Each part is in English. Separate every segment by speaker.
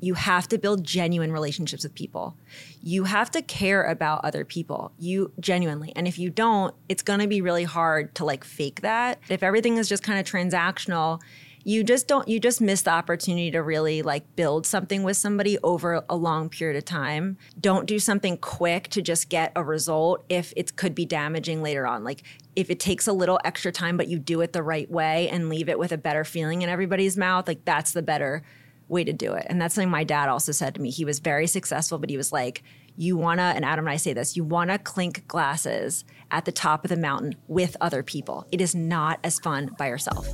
Speaker 1: you have to build genuine relationships with people. You have to care about other people. You genuinely. And if you don't, it's going to be really hard to like fake that. If everything is just kind of transactional, you just don't you just miss the opportunity to really like build something with somebody over a long period of time don't do something quick to just get a result if it could be damaging later on like if it takes a little extra time but you do it the right way and leave it with a better feeling in everybody's mouth like that's the better way to do it and that's something my dad also said to me he was very successful but he was like you want to and adam and i say this you want to clink glasses at the top of the mountain with other people it is not as fun by yourself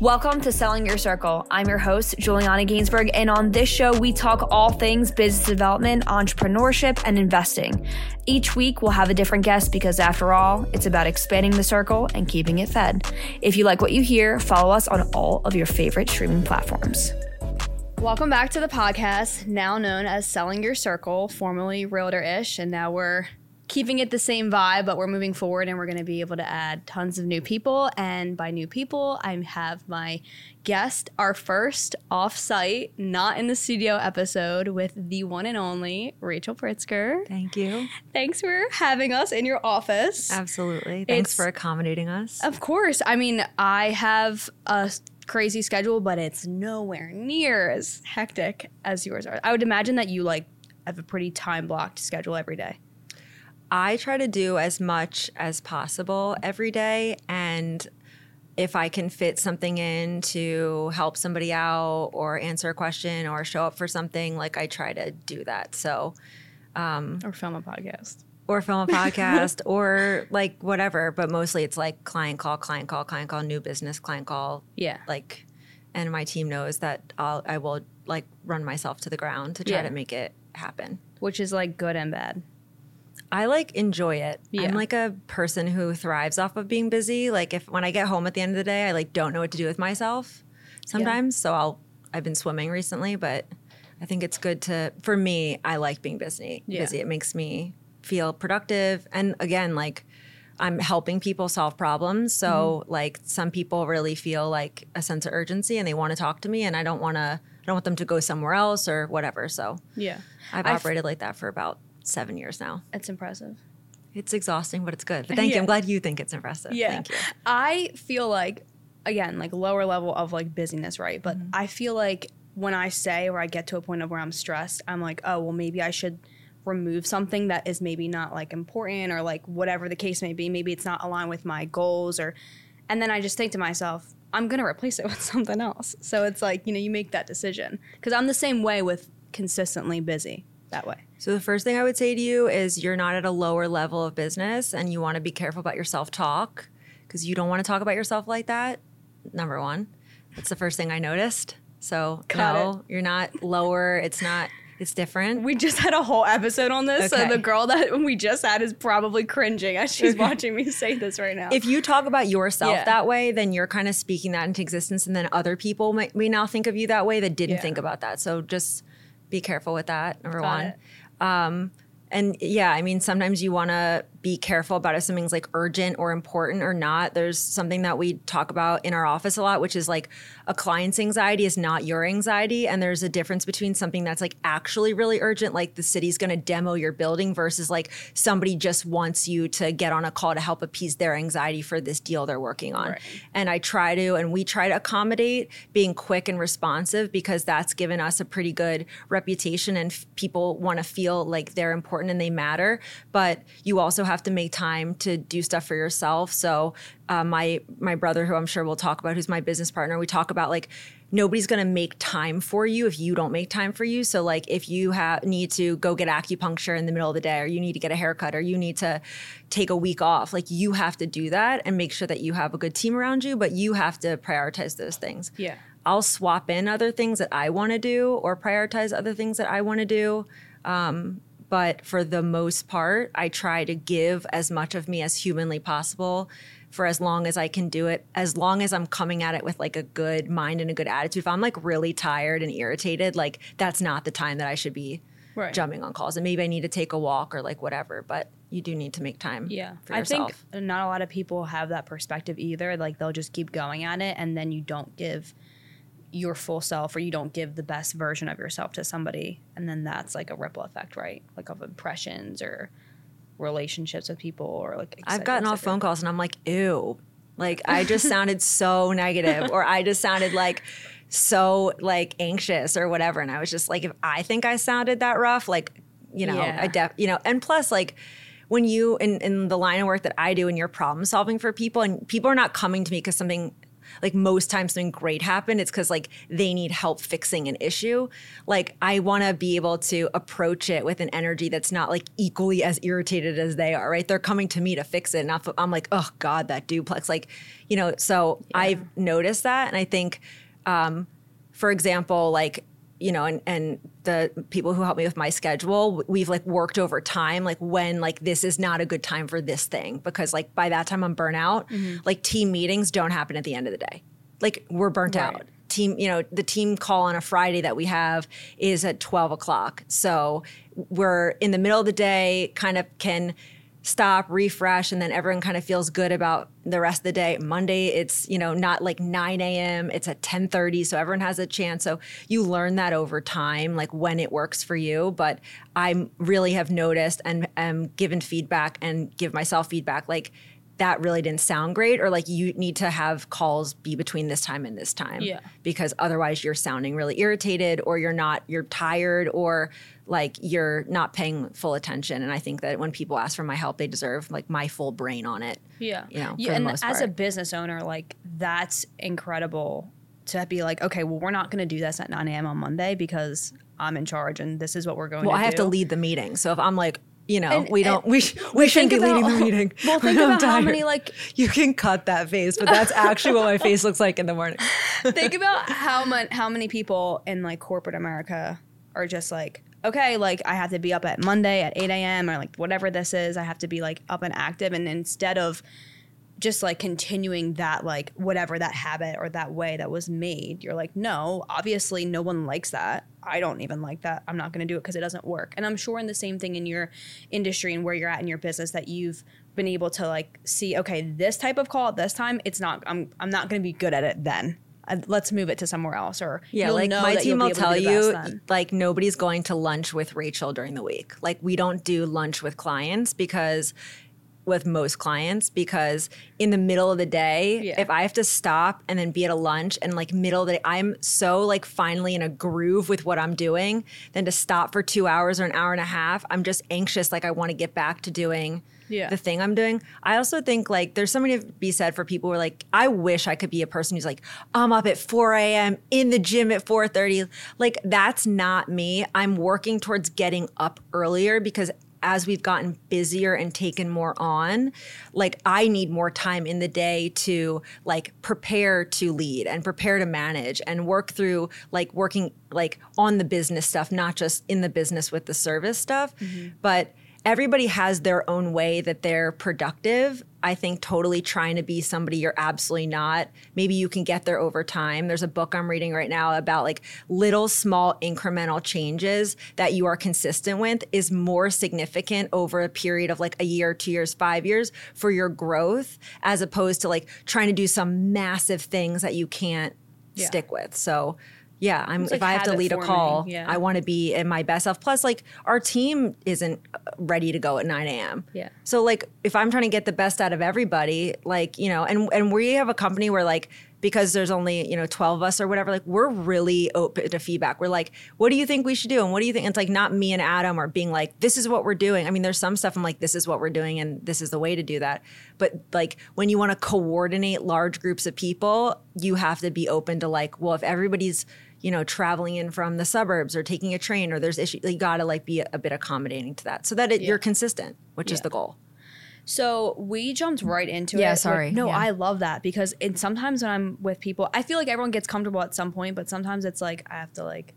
Speaker 2: Welcome to Selling Your Circle. I'm your host, Juliana Gainsburg, and on this show, we talk all things business development, entrepreneurship, and investing. Each week, we'll have a different guest because, after all, it's about expanding the circle and keeping it fed. If you like what you hear, follow us on all of your favorite streaming platforms. Welcome back to the podcast, now known as Selling Your Circle, formerly Realtor ish, and now we're keeping it the same vibe, but we're moving forward and we're going to be able to add tons of new people. And by new people, I have my guest, our first off-site, not in the studio episode with the one and only Rachael Pritzker.
Speaker 1: Thank you.
Speaker 2: Thanks for having us in your office.
Speaker 1: Absolutely. Thanks
Speaker 2: It's-
Speaker 1: for accommodating us.
Speaker 2: Of course. I mean, I have a crazy schedule, but it's nowhere near as hectic as yours are. I would imagine that you like have a pretty time blocked schedule every day.
Speaker 1: I try to do as much as possible every day. And if I can fit something in to help somebody out or answer a question or show up for something, like I try to do that. So, um,
Speaker 2: Or film a podcast.
Speaker 1: Or film a podcast or like whatever. But mostly it's like client call, client call, client call, new business, client call.
Speaker 2: Yeah.
Speaker 1: Like, and my team knows that I'll, I will like run myself to the ground to try
Speaker 2: Yeah.
Speaker 1: to make it happen.
Speaker 2: Which is like good and bad.
Speaker 1: I like enjoy it.
Speaker 2: Yeah.
Speaker 1: I'm like a person who thrives off of being busy. Like if when I get home at the end of the day, I like don't know what to do with myself sometimes. So I'll I've been swimming recently, but I think it's good to for me, I like being busy.
Speaker 2: Yeah.
Speaker 1: Busy. It makes me feel productive. And again, like I'm helping people solve problems. So
Speaker 2: Mm-hmm.
Speaker 1: like some people really feel like a sense of urgency and they want to talk to me and I don't want to I don't want them to go somewhere else or whatever. So
Speaker 2: Yeah.
Speaker 1: I've operated like that for about seven years now.
Speaker 2: It's impressive.
Speaker 1: It's exhausting, but it's good. But thank you. I'm glad you think it's impressive. Yeah. Thank you.
Speaker 2: I feel like again, like lower level of like busyness, right? But
Speaker 1: Mm-hmm.
Speaker 2: I feel like when I say or I get to a point of where I'm stressed, I'm like, oh well maybe I should remove something that is maybe not like important or like whatever the case may be. Maybe it's not aligned with my goals or and then I just think to myself, I'm gonna replace it with something else. So it's like, you know, you make that decision. Because I'm the same way with consistently busy that way.
Speaker 1: So the first thing I would say to you is you're not at a lower level of business and you want to be careful about your self-talk because you don't want to talk about yourself like that. Number 1. That's the first thing I noticed. So
Speaker 2: Got
Speaker 1: no, you're not lower. It's not it's different.
Speaker 2: We just had a whole episode on this,
Speaker 1: Okay.
Speaker 2: so the girl that we just had is probably cringing as she's watching me say this right now.
Speaker 1: if you talk about yourself
Speaker 2: Yeah.
Speaker 1: that way, then you're kind of speaking that into existence, and then other people may, may now think of you that way that didn't
Speaker 2: Yeah.
Speaker 1: think about that. So just be careful with that. Number
Speaker 2: Got
Speaker 1: one. Um, and yeah, I mean, sometimes you want to be careful about if something's like urgent or important or not. There's something that we talk about in our office a lot, which is like a client's anxiety is not your anxiety. And there's a difference between something that's like actually really urgent, like the city's going to demo your building, versus like somebody just wants you to get on a call to help appease their anxiety for this deal they're working on.
Speaker 2: Right.
Speaker 1: And I try to, and we try to accommodate being quick and responsive because that's given us a pretty good reputation and f- people want to feel like they're important and they matter. But you also have to make time to do stuff for yourself. So uh, my my brother, who I'm sure we'll talk about, who's my business partner, we talk about like nobody's going to make time for you if you don't make time for you. So like if you have need to go get acupuncture in the middle of the day or you need to get a haircut or you need to take a week off, like you have to do that and make sure that you have a good team around you, but you have to prioritize those things.
Speaker 2: Yeah.
Speaker 1: I'll swap in other things that I want to do or prioritize other things that I want to do. Um, but for the most part, I try to give as much of me as humanly possible for as long as I can do it, as long as I'm coming at it with like a good mind and a good attitude. If I'm like really tired and irritated, like that's not the time that I should be
Speaker 2: Right.
Speaker 1: jumping on calls. And maybe I need to take a walk or like whatever, but you do need to make time
Speaker 2: Yeah.
Speaker 1: for
Speaker 2: I think not a lot of people have that perspective either. Like they'll just keep going at it and then you don't give your full self or you don't give the best version of yourself to somebody and then that's like a ripple effect right? Like of impressions or relationships with people or like
Speaker 1: I've gotten off phone calls and I'm like ew. Like I just sounded so negative or I just sounded like so like anxious or whatever and I was just like if I think I sounded that rough like you know
Speaker 2: Yeah.
Speaker 1: I def you know and plus like when you in in the line of work that I do and you're problem solving for people and people are not coming to me because something like most times something great happened it's because like they need help fixing an issue. Like i want to be able to approach it with an energy that's not like equally as irritated as they are right? They're coming to me to fix it and i'm like oh god that duplex like you know so i've noticed that and i think um, for example, like, you know, and, and the people who help me with my schedule, we've like worked over time, like when like this is not a good time for this thing because like by that time I'm burnt out. Mm-hmm. Like team meetings don't happen at the end of the day. Like we're burnt
Speaker 2: Right.
Speaker 1: out. Team, you know, the team call on a Friday that we have is at 12 o'clock. So we're in the middle of the day, kind of can stop, refresh, and then everyone kind of feels good about the rest of the day. Monday, it's you know not like 9 a.m. It's at 10:30, so everyone has a chance. So you learn that over time, like when it works for you. But I really have noticed and am given feedback and give myself feedback like. That really didn't sound great, or like you need to have calls be between this time and this time.
Speaker 2: Yeah.
Speaker 1: Because otherwise you're sounding really irritated, or you're not, you're tired, or like you're not paying full attention. And I think that when people ask for my help, they deserve like my full brain on it.
Speaker 2: Yeah.
Speaker 1: You know,
Speaker 2: yeah, and as a business owner, like that's incredible to be like, okay, well, we're not going to do this at 9 a.m. on Monday because I'm in charge and this is what we're going
Speaker 1: Well,
Speaker 2: to
Speaker 1: I have to lead the meeting. So if I'm like, you know,
Speaker 2: And-
Speaker 1: we don't, we, sh- we shouldn't be leading the meeting.
Speaker 2: Well, think about how many like
Speaker 1: You can cut that face, but that's actually what my face looks like in the morning.
Speaker 2: think about how much how many people in like corporate America are just like, okay, like I have to be up at Monday at 8 a.m. or like whatever this is, I have to be like up and active. And instead of just like continuing that like whatever that habit or that way that was made, you're like, no, obviously no one likes that. I don't even like that. I'm not going to do it because it doesn't work. And I'm sure in the same thing in your industry and where you're at in your business that you've been able to like see, okay, this type of call at this time, it's not. I'm I'm not going to be good at it then. Uh, Let's move it to somewhere else. Or
Speaker 1: Yeah, like my team will tell you, like nobody's going to lunch with Rachael during the week. Like we don't do lunch with clients because with most clients because in the middle of the day,
Speaker 2: Yeah.
Speaker 1: if I have to stop and then be at a lunch and like middle of the day, I'm so like finally in a groove with what I'm doing, then to stop for two hours or an hour and a half, I'm just anxious. Like I want to get back to doing
Speaker 2: Yeah.
Speaker 1: the thing I'm doing. I also think like there's something to be said for people who are like, I wish I could be a person who's like, I'm up at 4 a.m. in the gym at 4:30. Like that's not me. I'm working towards getting up earlier because as we've gotten busier and taken more on, like I need more time in the day to like prepare to lead and prepare to manage and work through like working like on the business stuff, not just in the business with the service stuff. Mm-hmm. But everybody has their own way that they're productive. I think totally trying to be somebody you're absolutely not. Maybe you can get there over time. There's a book I'm reading right now about like little small incremental changes that you are consistent with is more significant over a period of like a year, two years, five years for your growth, as opposed to like trying to do some massive things that you can't
Speaker 2: Yeah.
Speaker 1: stick with. So yeah, I'm
Speaker 2: It's
Speaker 1: if I have to lead a call,
Speaker 2: yeah.
Speaker 1: I want to be in my best self. Plus, like our team isn't uh, ready to go at 9 a.m.
Speaker 2: Yeah.
Speaker 1: So like if I'm trying to get the best out of everybody, like, you know, and and we have a company where like because there's only, you know, 12 of us or whatever, like we're really open to feedback. We're like, what do you think we should do? And what do you think? It's like not me and Adam are being like, this is what we're doing. I mean, there's some stuff I'm like, this is what we're doing and this is the way to do that. But like when you want to coordinate large groups of people, you have to be open to like, well, if everybody's you know, traveling in from the suburbs or taking a train or there's issues, you gotta like be a, a bit accommodating to that so that it, you're consistent, which is the goal.
Speaker 2: So we jumped right into it.
Speaker 1: Yeah,
Speaker 2: it.
Speaker 1: sorry.
Speaker 2: No,
Speaker 1: Yeah.
Speaker 2: I love that because it, sometimes when I'm with people, I feel like everyone gets comfortable at some point, but sometimes it's like I have to like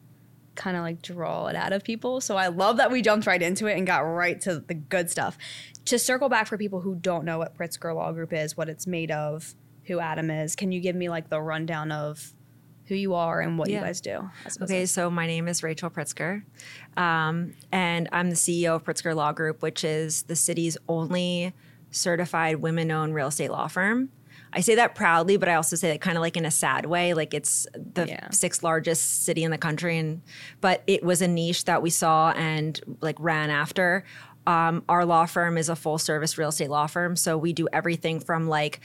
Speaker 2: kind of like draw it out of people. So I love that we jumped right into it and got right to the good stuff. To circle back for people who don't know what Pritzker Law Group is, what it's made of, who Adam is, can you give me like the rundown of who you are and what you guys do?
Speaker 1: Okay, so my name is Rachael Pritzker, um, and I'm the CEO of Pritzker Law Group, which is the city's only certified women owned real estate law firm. I say that proudly, but I also say that kind of like in a sad way. Like it's the
Speaker 3: Yeah.
Speaker 1: sixth largest city in the country, and but it was a niche that we saw and like ran after. Um, our law firm is a full service real estate law firm, so we do everything from like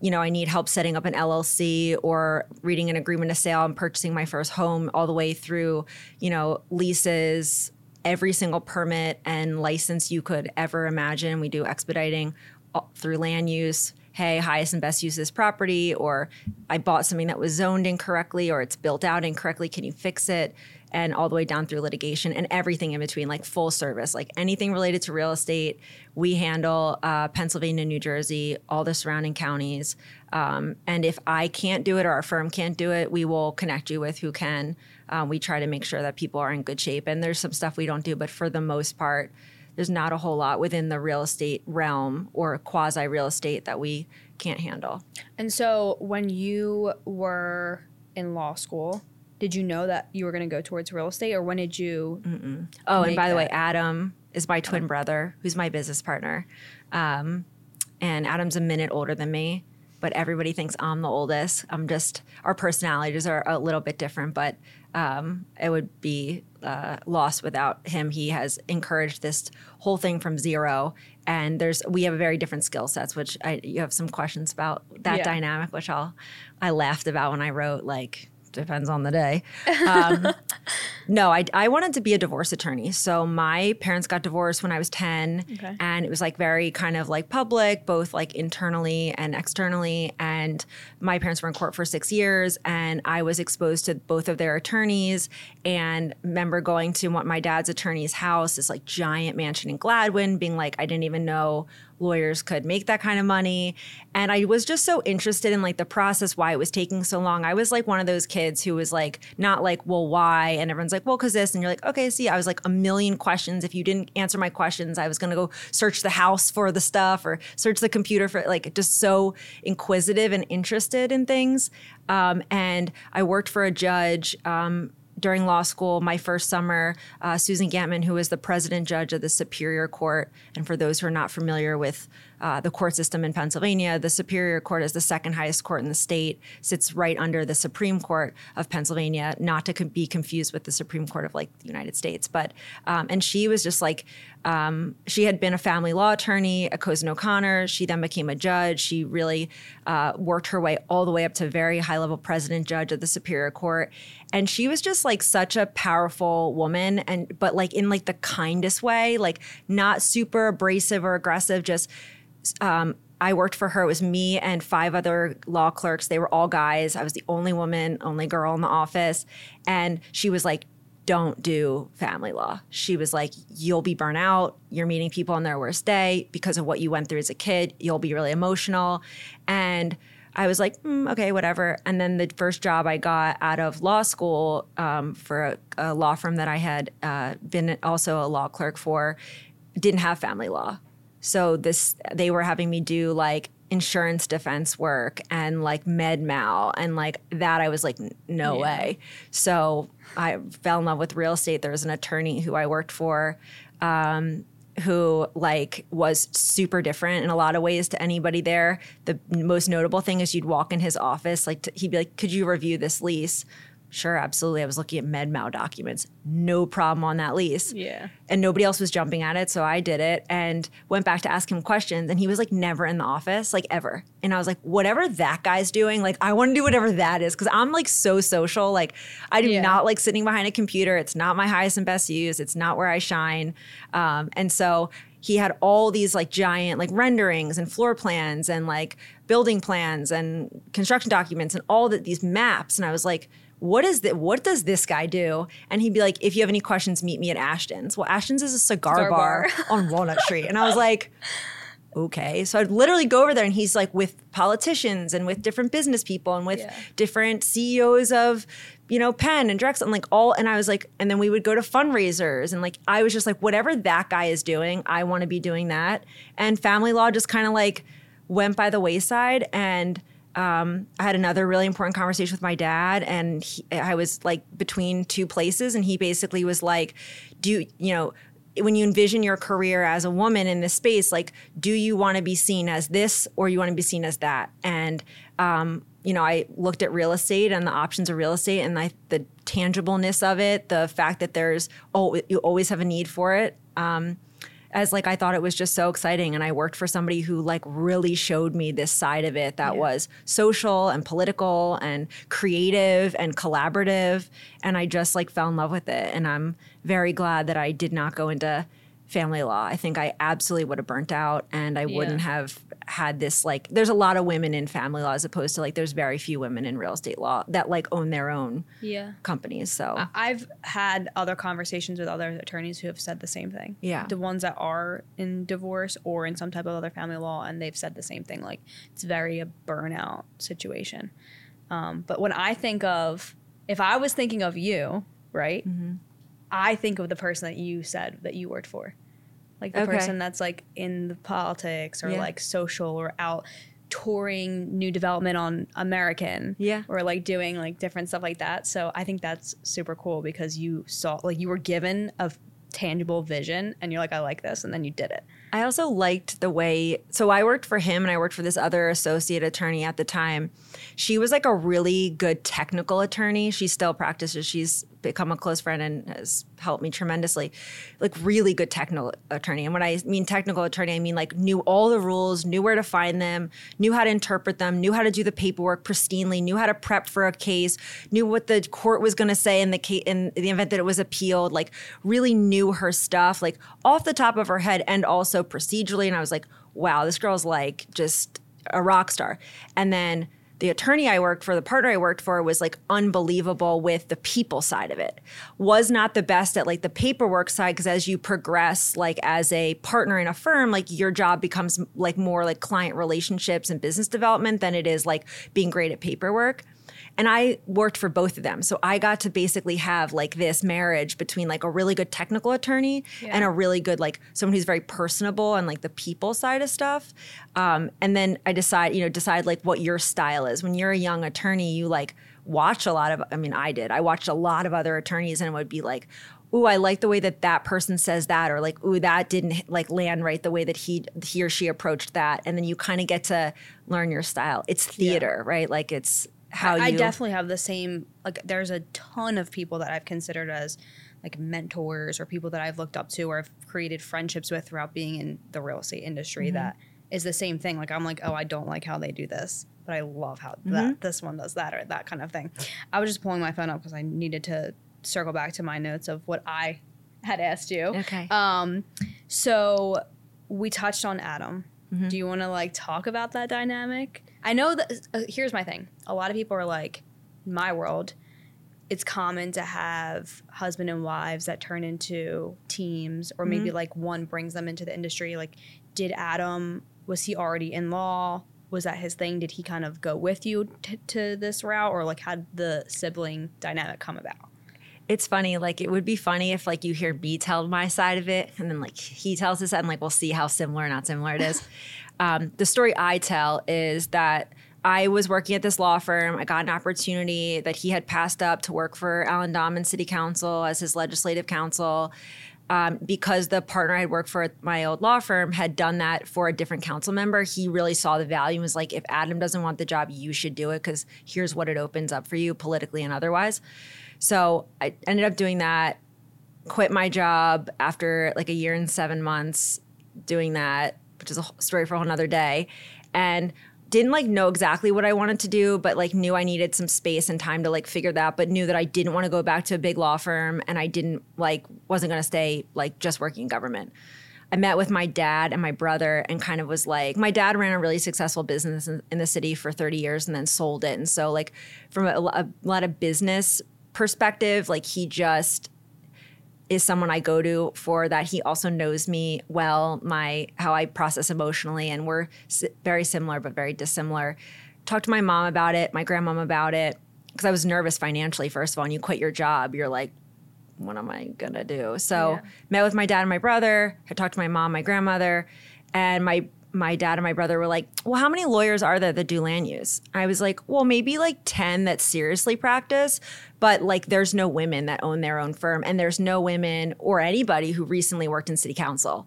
Speaker 1: you know, I need help setting up an LLC or reading an agreement of sale and purchasing my first home, all the way through, you know, leases, every single permit and license you could ever imagine. We do expediting uh, through land use. Hey, highest and best use this property, or I bought something that was zoned incorrectly, or it's built out incorrectly. Can you fix it? And all the way down through litigation and everything in between, like full service, like anything related to real estate. We handle uh, Pennsylvania, New Jersey, all the surrounding counties. Um, and if I can't do it or our firm can't do it, we will connect you with who can. Um, we try to make sure that people are in good shape. And there's some stuff we don't do, but for the most part, there's not a whole lot within the real estate realm or quasi real estate that we can't handle.
Speaker 3: And so when you were in law school, did you know that you were going to go towards real estate or when did you
Speaker 1: Oh, and by the way, Adam is my twin brother, who's my business partner. Um, and Adam's a minute older than me, but everybody thinks I'm the oldest. I'm just, our personalities are a little bit different, but um, it would be uh, lost without him. He has encouraged this whole thing from zero. And there's, we have very different skill sets, which I, you have some questions about that
Speaker 3: Yeah.
Speaker 1: dynamic, which I'll, I laughed about when I wrote, like, depends on the day. Um, no, I, I wanted to be a divorce attorney. So my parents got divorced when I was 10.
Speaker 3: Okay.
Speaker 1: And it was like very kind of like public, both like internally and externally. And my parents were in court for six years. And I was exposed to both of their attorneys. And remember going to what my dad's attorney's house, this like giant mansion in Gladwyne, being like, I didn't even know lawyers could make that kind of money. And I was just so interested in like the process, why it was taking so long. I was like one of those kids who was like, not like, well, why? And everyone's like, well, because this. And you're like, okay, see, I was like a million questions. If you didn't answer my questions, I was going to go search the house for the stuff or search the computer for like just so inquisitive and interested in things. Um, and I worked for a judge. Um, during law school, my first summer, uh, Susan Gantman, who was the president judge of the Superior Court, and for those who are not familiar with uh, the court system in Pennsylvania, the Superior Court is the second highest court in the state, sits right under the Supreme Court of Pennsylvania, not to be confused with the Supreme Court of like the United States. But um, and she was just like um, she had been a family law attorney at Cozen O'Connor. She then became a judge. She really uh, worked her way all the way up to very high level president judge of the Superior Court. And she was just like such a powerful woman, and but like in like the kindest way, like not super abrasive or aggressive, just um, I worked for her. It was me and five other law clerks. They were all guys. I was the only woman, only girl in the office. And she was like, don't do family law. She was like, you'll be burnt out. You're meeting people on their worst day because of what you went through as a kid. You'll be really emotional. And I was like, mm, okay, whatever. And then the first job I got out of law school um, for a, a law firm that I had uh, been also a law clerk for didn't have family law. So this they were having me do like insurance defense work and like med mal and like that I was like no
Speaker 3: Yeah.
Speaker 1: way. So I fell in love with real estate. There was an attorney who I worked for um, who like was super different in a lot of ways to anybody there. The most notable thing is you'd walk in his office like t- he'd be like, "Could you review this lease?" Sure, absolutely. I was looking at med mal documents. No problem on that lease
Speaker 3: Yeah.
Speaker 1: and nobody else was jumping at it so i did it and went back to ask him questions and he was like never in the office like ever and i was like whatever that guy's doing like i want to do whatever that is because i'm like so social like i do
Speaker 3: Yeah.
Speaker 1: not like sitting behind a computer it's not my highest and best use it's not where i shine um, and so he had all these like giant like renderings and floor plans and like building plans and construction documents and all the, these maps and i was like what is that? What does this guy do? And he'd be like, if you have any questions, meet me at Ashton's. Well, Ashton's is a cigar,
Speaker 3: Cigar
Speaker 1: bar,
Speaker 3: bar.
Speaker 1: on Walnut Street. And I was like, okay. So I'd literally go over there and he's like with politicians and with different business people and with
Speaker 3: Yeah.
Speaker 1: different CEOs of, you know, Penn and Drexel and like all. And I was like, and then we would go to fundraisers and like, I was just like, whatever that guy is doing, I want to be doing that. And family law just kind of like went by the wayside. And, um, I had another really important conversation with my dad, and he, I was like between two places, and he basically was like, "Do you, know?" when you envision your career as a woman in this space, like, do you want to be seen as this or you want to be seen as that? And, um, you know, I looked at real estate and the options of real estate and I, the tangibleness of it, the fact that there's, oh, you always have a need for it. Um, as like I thought it was just so exciting and I worked for somebody who like really showed me this side of it that yeah. was social and political and creative and collaborative and I just like fell in love with it and I'm very glad that I did not go into family law. I think I absolutely would have burnt out and I yeah. wouldn't have had this like there's a lot of women in family law as opposed to like there's very few women in real estate law that like own their own yeah. companies. So
Speaker 2: I've had other conversations with other attorneys who have said the same thing.
Speaker 1: Yeah.
Speaker 2: The ones that are in divorce or in some type of other family law and they've said the same thing. Like it's very a burnout situation. Um, but when I think of if I was thinking of you, right? Mm-hmm. I think of the person that you said that you worked for. Like the okay. person that's like in the politics or yeah. like social or out touring new development on American.
Speaker 1: Yeah.
Speaker 2: Or like doing like different stuff like that. So I think that's super cool because you saw like you were given a tangible vision and you're like, I like this, and then you did it.
Speaker 1: I also liked the way so I worked for him and I worked for this other associate attorney at the time. She was like a really good technical attorney. She still practices. She's become a close friend and has helped me tremendously. Like really good technical attorney. And when I mean technical attorney, I mean like knew all the rules, knew where to find them, knew how to interpret them, knew how to do the paperwork pristinely, knew how to prep for a case, knew what the court was going to say in the case in the event that it was appealed. Like really knew her stuff, like off the top of her head, and also procedurally. And I was like, wow, this girl's like just a rock star. And then the attorney I worked for, the partner I worked for was like unbelievable with the people side of it. Was not the best at like the paperwork side because as you progress like as a partner in a firm, like your job becomes like more like client relationships and business development than it is like being great at paperwork. And I worked for both of them. So I got to basically have like this marriage between like a really good technical attorney yeah. and a really good, like someone who's very personable and like the people side of stuff. Um, and then I decide, you know, decide like what your style is. When you're a young attorney, you like watch a lot of, I mean, I did. I watched a lot of other attorneys and it would be like, ooh, I like the way that that person says that, or like, ooh, that didn't like land right the way that he he or she approached that, and then you kind of get to learn your style. It's theater, yeah. right? Like it's how
Speaker 2: I,
Speaker 1: you...
Speaker 2: I definitely have the same like there's a ton of people that I've considered as like mentors or people that I've looked up to or I've created friendships with throughout being in the real estate industry mm-hmm. that is the same thing. Like I'm like, oh, I don't like how they do this, but I love how mm-hmm. that this one does that or that kind of thing. I was just pulling my phone up because I needed to circle back to my notes of what I had asked you.
Speaker 1: Okay.
Speaker 2: Um, so we touched on Adam. Mm-hmm. Do you want to like talk about that dynamic? I know that. Uh, here's my thing. A lot of people are like, my world. It's common to have husband and wives that turn into teams, or maybe mm-hmm. like one brings them into the industry. Like, did Adam? Was he already in law? Was that his thing? Did he kind of go with you t- to this route, or like had the sibling dynamic come about?
Speaker 1: It's funny. Like it would be funny if like you hear me tell my side of it, and then like he tells his side, and like we'll see how similar or not similar it is. um, the story I tell is that I was working at this law firm. I got an opportunity that he had passed up to work for Allendale City Council as his legislative counsel. Um, because the partner I worked for at my old law firm had done that for a different council member, he really saw the value and was like, if Adam doesn't want the job, you should do it because here's what it opens up for you politically and otherwise. So I ended up doing that, quit my job after like a year and seven months doing that, which is a story for a whole nother day. And didn't like know exactly what I wanted to do, but like knew I needed some space and time to like figure that, but knew that I didn't want to go back to a big law firm and I didn't like wasn't going to stay like just working in government. I met with my dad and my brother and kind of was like, my dad ran a really successful business in, in the city for 30 years and then sold it. And so, like, from a, a lot of business perspective, like he just is someone I go to for that. He also knows me well, my how I process emotionally, and we're very similar but very dissimilar. Talked to my mom about it, my grandmom about it, because I was nervous financially. First of all, and you quit your job, you're like, what am I gonna do? So yeah. met with my dad and my brother. I talked to my mom, my grandmother, and my my dad and my brother were like, Well, how many lawyers are there that do land use? I was like, Well, maybe like 10 that seriously practice, but like there's no women that own their own firm, and there's no women or anybody who recently worked in city council.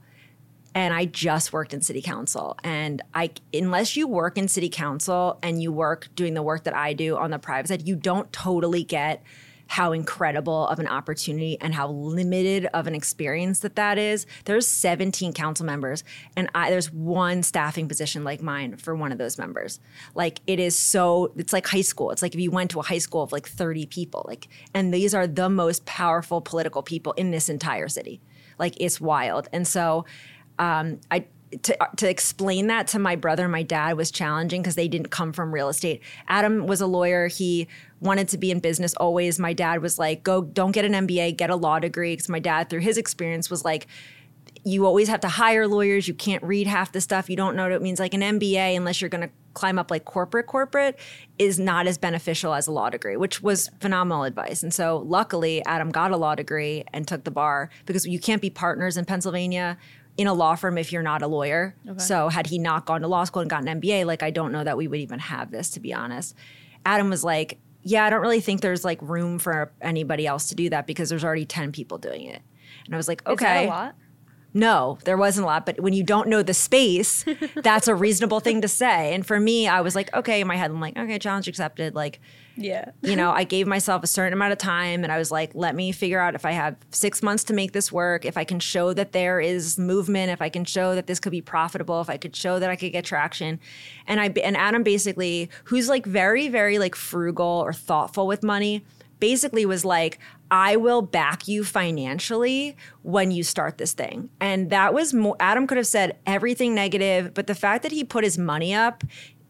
Speaker 1: And I just worked in city council. And I unless you work in city council and you work doing the work that I do on the private side, you don't totally get how incredible of an opportunity and how limited of an experience that that is. There's 17 council members, and I, there's one staffing position like mine for one of those members. Like it is so, it's like high school. It's like if you went to a high school of like 30 people, like, and these are the most powerful political people in this entire city. Like it's wild, and so um, I to, to explain that to my brother and my dad was challenging because they didn't come from real estate. Adam was a lawyer. He wanted to be in business always. My dad was like, go, don't get an MBA, get a law degree. Because my dad, through his experience, was like, you always have to hire lawyers. You can't read half the stuff. You don't know what it means. Like an MBA, unless you're going to climb up like corporate, corporate is not as beneficial as a law degree, which was phenomenal advice. And so luckily, Adam got a law degree and took the bar because you can't be partners in Pennsylvania in a law firm if you're not a lawyer. Okay. So had he not gone to law school and gotten an MBA, like I don't know that we would even have this to be honest. Adam was like, "Yeah, I don't really think there's like room for anybody else to do that because there's already 10 people doing it." And I was like, "Okay." No, there wasn't a lot, but when you don't know the space, that's a reasonable thing to say. And for me, I was like, okay, in my head, I'm like, okay, challenge accepted. Like,
Speaker 2: yeah.
Speaker 1: you know, I gave myself a certain amount of time and I was like, let me figure out if I have six months to make this work, if I can show that there is movement, if I can show that this could be profitable, if I could show that I could get traction. And I and Adam basically, who's like very, very like frugal or thoughtful with money, basically was like, I will back you financially when you start this thing. And that was more, Adam could have said everything negative, but the fact that he put his money up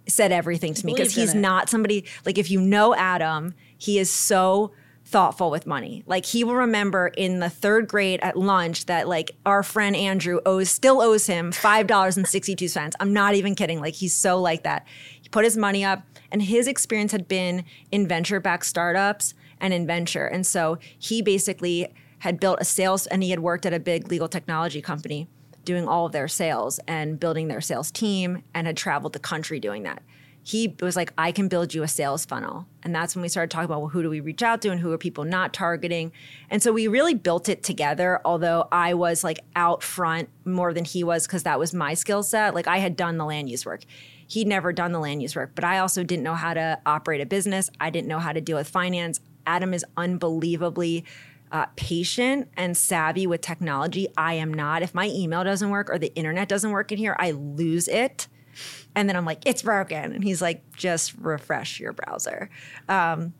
Speaker 1: said everything to me because he's not somebody, like, if you know Adam, he is so thoughtful with money. Like he will remember in the third grade at lunch that like our friend Andrew owes still owes him five dollars and sixty two cents. I'm not even kidding. Like he's so like that. He put his money up, and his experience had been in venture backed startups and in. And so he basically had built a sales and he had worked at a big legal technology company doing all of their sales and building their sales team and had traveled the country doing that. He was like, I can build you a sales funnel. And that's when we started talking about well, who do we reach out to and who are people not targeting. And so we really built it together, although I was like out front more than he was because that was my skill set. Like I had done the land use work he'd never done the land use work, but I also didn't know how to operate a business. I didn't know how to deal with finance. Adam is unbelievably uh, patient and savvy with technology. I am not. If my email doesn't work or the internet doesn't work in here, I lose it. And then I'm like, it's broken. And he's like, just refresh your browser. Um,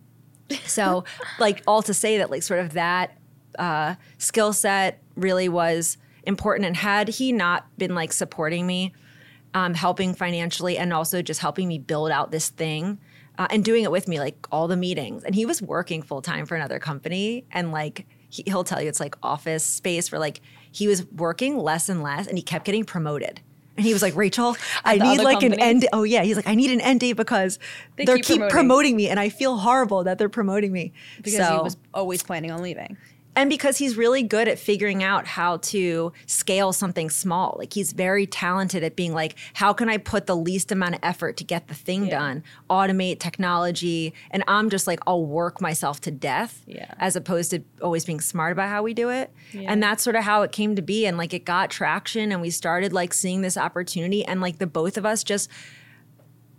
Speaker 1: so, like, all to say that, like, sort of that uh, skill set really was important. And had he not been like supporting me, um, helping financially, and also just helping me build out this thing, uh, and doing it with me, like all the meetings. And he was working full time for another company, and like he, he'll tell you, it's like office space where like he was working less and less, and he kept getting promoted. And he was like, Rachael, I need like companies? an end. Oh yeah, he's like, I need an end date because they are keep, keep promoting. promoting. me, and I feel horrible that they're promoting me
Speaker 2: because so, he was always planning on leaving
Speaker 1: and because he's really good at figuring out how to scale something small. Like he's very talented at being like, how can I put the least amount of effort to get the thing yeah. done? Automate technology. And I'm just like, I'll work myself to death
Speaker 2: yeah.
Speaker 1: as opposed to always being smart about how we do it. Yeah. And that's sort of how it came to be. And like it got traction and we started like seeing this opportunity. And like the both of us just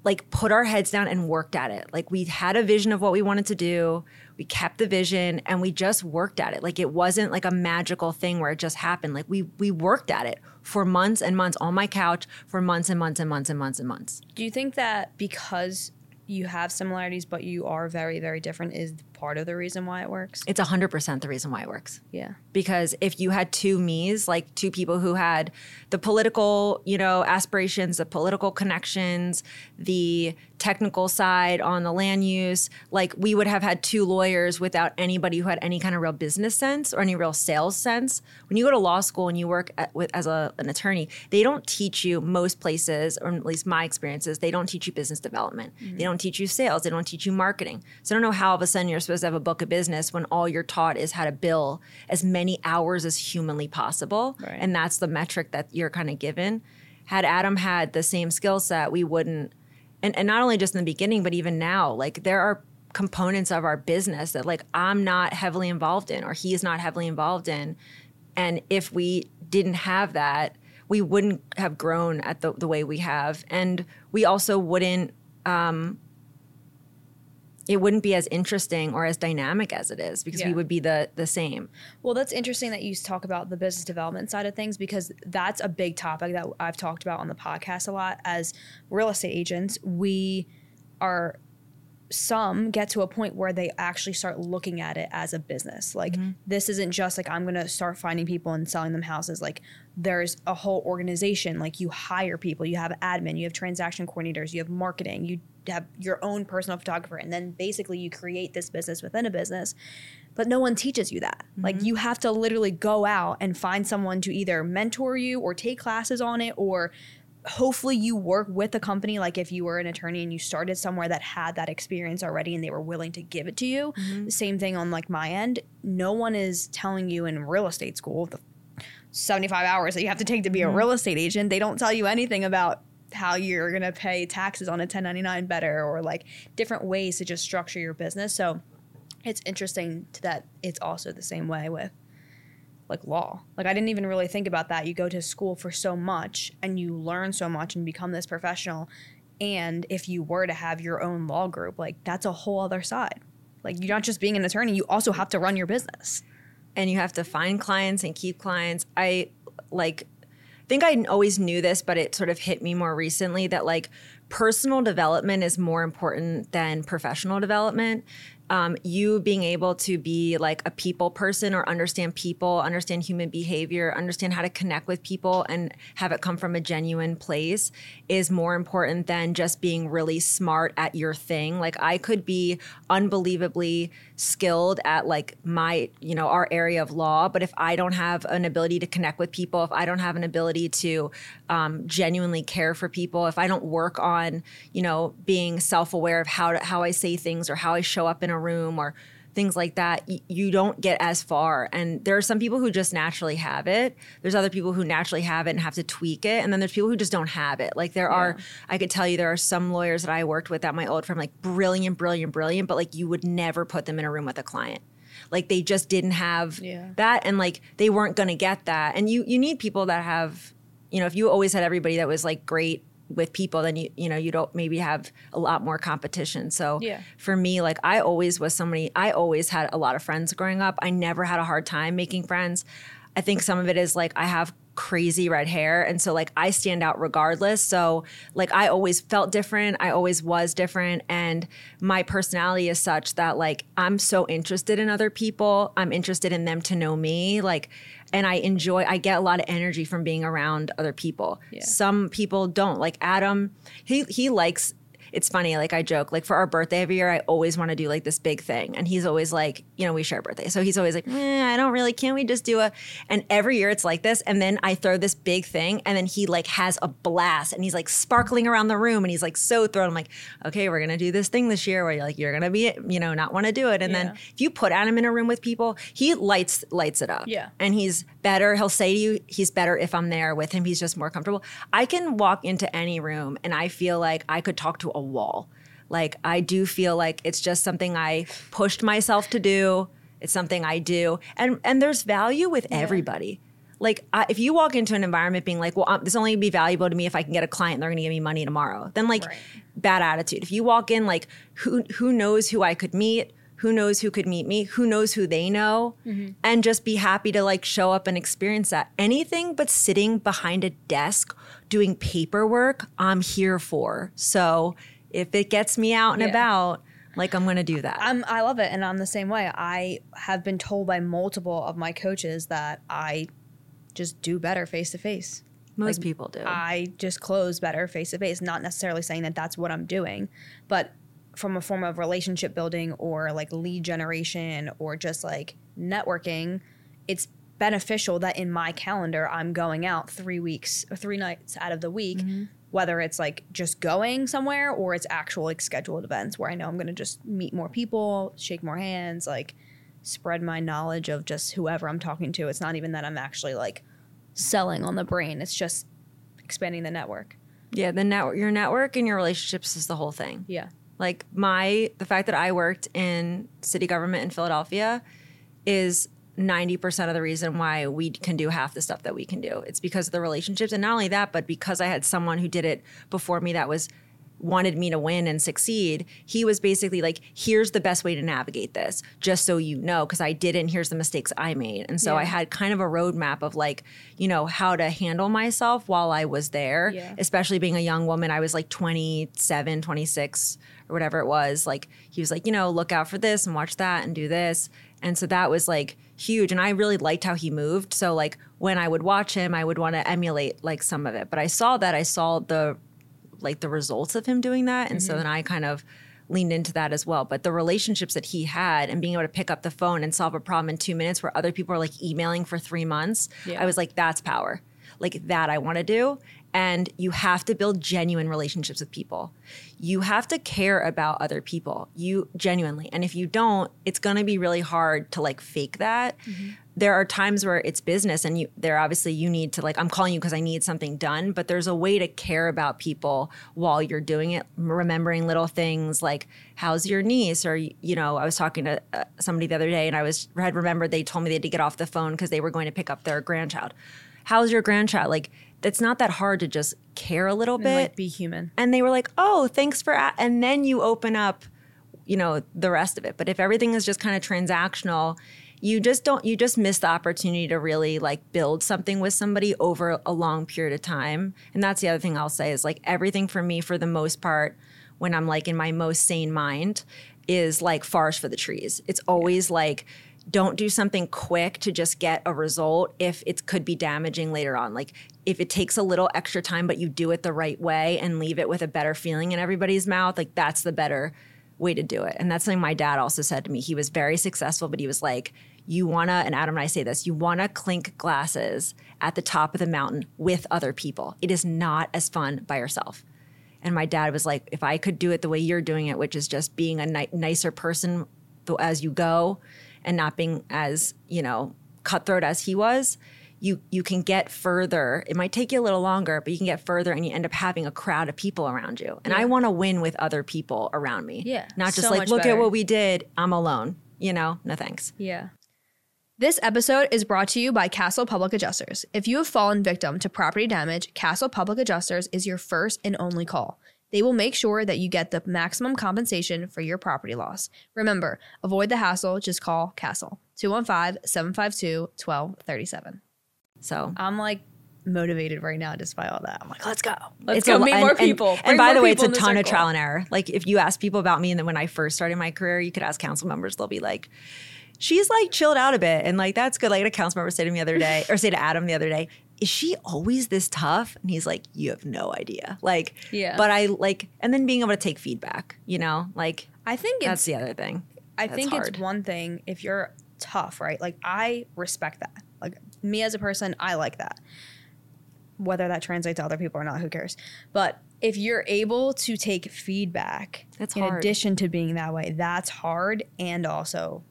Speaker 1: like put our heads down and worked at it. Like we had a vision of what we wanted to do we kept the vision and we just worked at it. Like it wasn't like a magical thing where it just happened. Like we we worked at it for months and months on my couch for months and months and months and months and months.
Speaker 2: Do you think that because you have similarities but you are very very different is part of the reason why it works?
Speaker 1: It's 100% the reason why it works.
Speaker 2: Yeah.
Speaker 1: Because if you had two me's like two people who had the political you know aspirations the political connections the technical side on the land use like we would have had two lawyers without anybody who had any kind of real business sense or any real sales sense. When you go to law school and you work at, with, as a, an attorney they don't teach you most places or at least my experiences they don't teach you business development. Mm-hmm. they don't teach you sales. They don't teach you marketing. So i don't know how all of a sudden you're supposed to have a book of business when all you're taught is how to bill as many hours as humanly possible
Speaker 2: right.
Speaker 1: and that's the metric that you're kind of given had Adam had the same skill set, we wouldn't. And, and not only just in the beginning, but even now, like there are components of our business that like I'm not heavily involved in or he's not heavily involved in. And if we didn't have that, we wouldn't have grown at the, the way we have. And we also wouldn't um, it wouldn't be as interesting or as dynamic as it is because
Speaker 2: Yeah.
Speaker 1: we would be the the same.
Speaker 2: Well, that's interesting that you talk about the business development side of things because that's a big topic that I've talked about on the podcast a lot. As real estate agents, we are some get to a point where they actually start looking at it as a business. Like mm-hmm. this isn't just like I'm going to start finding people and selling them houses. Like there's a whole organization. Like you hire people, you have admin, you have transaction coordinators, you have marketing, you have your own personal photographer, and then basically you create this business within a business. But no one teaches you that. Like mm-hmm. you have to literally go out and find someone to either mentor you or take classes on it or hopefully you work with a company like if you were an attorney and you started somewhere that had that experience already and they were willing to give it to you. The same thing on like my end. No one is telling you in real estate school the 75 hours that you have to take to be a mm-hmm. real estate agent. They don't tell you anything about how you're going to pay taxes on a 1099 better or like different ways to just structure your business so it's interesting to that it's also the same way with like law. Like I didn't even really think about that. You go to school for so much and you learn so much and become this professional. And if you were to have your own law group, like that's a whole other side. Like you're not just being an attorney, you also have to run your business.
Speaker 1: and you have to find clients and keep clients. I like think I always knew this, but it sort of hit me more recently that like personal development is more important than professional development. Um, you being able to be like a people person or understand people, understand human behavior, understand how to connect with people and have it come from a genuine place is more important than just being really smart at your thing. Like I could be unbelievably skilled at like my, you know, our area of law, but if I don't have an ability to connect with people, if I don't have an ability to um, genuinely care for people, if I don't work on, you know, being self-aware of how to, how I say things or how I show up in a room or things like that, y- you don't get as far. And there are some people who just naturally have it. There's other people who naturally have it and have to tweak it. And then there's people who just don't have it. Like there are, I could tell you, there are some lawyers that I worked with at my old firm, like brilliant, brilliant, brilliant, but like you would never put them in a room with a client. Like they just didn't have
Speaker 2: Yeah.
Speaker 1: that, and like they weren't going to get that. And you you need people that have, you know, if you always had everybody that was like great with people, then you you know you don't maybe have a lot more competition. So
Speaker 2: Yeah.
Speaker 1: for me, like I always was somebody. I always had a lot of friends growing up. I never had a hard time making friends. I think some of it is like I have crazy red hair and so like I stand out regardless. So like I always felt different. I always was different and my personality is such that like I'm so interested in other people. I'm interested in them to know me like and I enjoy I get a lot of energy from being around other people. Some people don't. Like Adam, he he likes it's funny, like I joke, like for our birthday every year, I always want to do like this big thing. And he's always like, you know, we share a birthday. So he's always like, eh, I don't really, can't we just do a, and every year it's like this. And then I throw this big thing and then he like has a blast and he's like sparkling around the room and he's like so thrilled. I'm like, okay, we're going to do this thing this year where you're like, you're going to be, you know, not want to do it. And
Speaker 2: Yeah.
Speaker 1: then if you put Adam in a room with people, he lights, lights it up.
Speaker 2: Yeah.
Speaker 1: And he's better. He'll say to you, he's better if I'm there with him. He's just more comfortable. I can walk into any room and I feel like I could talk to a wall. Like I do feel like it's just something I pushed myself to do. It's something I do, and and there's value with everybody. Like I, if you walk into an environment being like, well, um, this only be valuable to me if I can get a client. and They're going to give me money tomorrow. Then like
Speaker 2: Right.
Speaker 1: bad attitude. If you walk in like, who who knows who I could meet? Who knows who could meet me? Who knows who they know? Mm-hmm. And just be happy to like show up and experience that. Anything but sitting behind a desk doing paperwork, I'm here for. So if it gets me out and
Speaker 2: Yeah.
Speaker 1: about, like I'm gonna do that.
Speaker 2: I'm, I love it, and I'm the same way. I have been told by multiple of my coaches that I just do better face to face.
Speaker 1: Most people do.
Speaker 2: I just close better face to face. Not necessarily saying that that's what I'm doing, but from a form of relationship building or like lead generation or just like networking, it's beneficial that in my calendar I'm going out three weeks or three nights out of the week, mm-hmm. whether it's like just going somewhere or it's actual like scheduled events where I know I'm going to just meet more people, shake more hands, like spread my knowledge of just whoever I'm talking to. It's not even that I'm actually like selling on the brain. It's just expanding the network.
Speaker 1: Yeah, the network, your network and your relationships is the whole thing.
Speaker 2: Yeah.
Speaker 1: Like my, the fact that I worked in city government in Philadelphia is 90% of the reason why we can do half the stuff that we can do. It's because of the relationships. And not only that, but because I had someone who did it before me that was wanted me to win and succeed, he was basically like, here's the best way to navigate this, just so you know, because I didn't, here's the mistakes I made. And so
Speaker 2: Yeah.
Speaker 1: I had kind of a roadmap of like, you know, how to handle myself while I was there,
Speaker 2: Yeah.
Speaker 1: especially being a young woman. I was like 27, 26 or whatever it was. Like, he was like, you know, look out for this and watch that and do this. And so that was like huge. And I really liked how he moved. So, like, when I would watch him, I would want to emulate like some of it. But I saw that, I saw the like the results of him doing that. And so
Speaker 2: Mm-hmm.
Speaker 1: then I kind of leaned into that as well. But the relationships that he had and being able to pick up the phone and solve a problem in two minutes where other people are like emailing for three months,
Speaker 2: Yeah.
Speaker 1: I was like, that's power. Like that I want to do. And you have to build genuine relationships with people. You have to care about other people. You genuinely. And if you don't, it's going to be really hard to like fake that. There are times where it's business and you there obviously you need to like I'm calling you because I need something done, but there's a way to care about people while you're doing it, remembering little things like how's your niece or you know, I was talking to uh, somebody the other day and I was I had remembered they told me they had to get off the phone because they were going to pick up their grandchild. How's your grandchild? Like it's not that hard to just care a little
Speaker 2: And
Speaker 1: bit
Speaker 2: like be human.
Speaker 1: and they were like, "Oh, thanks for," a-. and then you open up, you know, the rest of it. But if everything is just kind of transactional, you just don't. You just miss the opportunity to really like build something with somebody over a long period of time. And that's the other thing I'll say is like everything for me, for the most part, when I'm like in my most sane mind, is like forest for the trees. It's always like don't do something quick to just get a result if it could be damaging later on. Like if it takes a little extra time, but you do it the right way and leave it with a better feeling in everybody's mouth, like that's the better way to do it. And that's something my dad also said to me. He was very successful, but he was like, you wanna, and Adam and I say this, you wanna clink glasses at the top of the mountain with other people. It is not as fun by yourself. And my dad was like, if I could do it the way you're doing it, which is just being a ni- nicer person as you go and not being as, you know, cutthroat as he was, you you can get further. It might take you a little longer, but you can get further and you end up having a crowd of people around you. And I want to win with other people around me.
Speaker 2: Yeah,
Speaker 1: Not just
Speaker 2: so
Speaker 1: like, look
Speaker 2: better.
Speaker 1: at what we did. I'm alone. You know, no thanks.
Speaker 2: Yeah.
Speaker 3: This episode is brought to you by Castle Public Adjusters. If you have fallen victim to property damage, Castle Public Adjusters is your first and only call. They will make sure that you get the maximum compensation for your property loss. Remember, avoid the hassle, just call Castle 215 752 1237.
Speaker 1: So
Speaker 2: I'm like motivated right now despite all that. I'm like, let's go. Let's
Speaker 1: It's
Speaker 2: go
Speaker 1: a
Speaker 2: meet
Speaker 1: and-
Speaker 2: more people.
Speaker 1: And,
Speaker 2: Bring
Speaker 1: by the way, it's a ton of trial and error. Like if you ask people about me, and then when I first started my career, you could ask council members. They'll be like, "She's like chilled out a bit," and like that's good. Like I had a council member say to me the other day, or say to Adam the other day, "Is she always this tough?" And he's like, "You have no idea." Like,
Speaker 2: Yeah.
Speaker 1: But I like, and then being able to take feedback. You know, like
Speaker 2: I think
Speaker 1: that's
Speaker 2: it's
Speaker 1: the other thing.
Speaker 2: I
Speaker 1: That's
Speaker 2: think
Speaker 1: hard.
Speaker 2: it's one thing if you're tough, right? Like I respect that. Like me as a person, I like that. Whether that translates to other people or not, who cares? But if you're able to take feedback
Speaker 1: That's
Speaker 2: in
Speaker 1: hard.
Speaker 2: addition to being that way, that's hard and also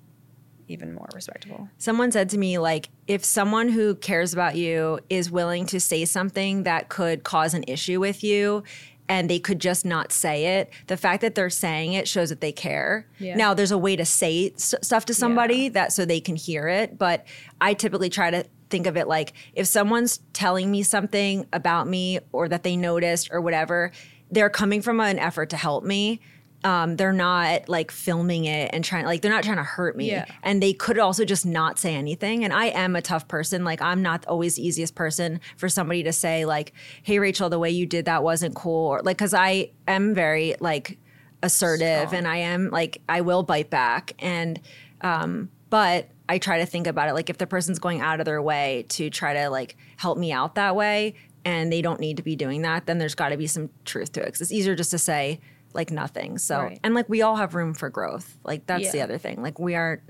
Speaker 2: even more respectable.
Speaker 1: Someone said to me, like, if someone who cares about you is willing to say something that could cause an issue with you and they could just not say it, the fact that they're saying it shows that they care.
Speaker 2: Yeah.
Speaker 1: Now, there's a way to say s- stuff to somebody that so they can hear it, but I typically try to think of it like if someone's telling me something about me or that they noticed or whatever, they're coming from an effort to help me. Um, they're not like filming it and trying like they're not trying to hurt me.
Speaker 2: Yeah.
Speaker 1: and they could also just not say anything. And i am a tough person. Like i'm not always the easiest person for somebody to say like hey Rachael the way you did that wasn't cool or like because i am very like assertive and i am like i will bite back. And um but i try to think about it. Like if the person's going out of their way to try to like help me out that way and they don't need to be doing that then there's got to be some truth to it. Because it's easier just to say like nothing so
Speaker 2: Right.
Speaker 1: and like we all have room for growth like that's the other thing like we are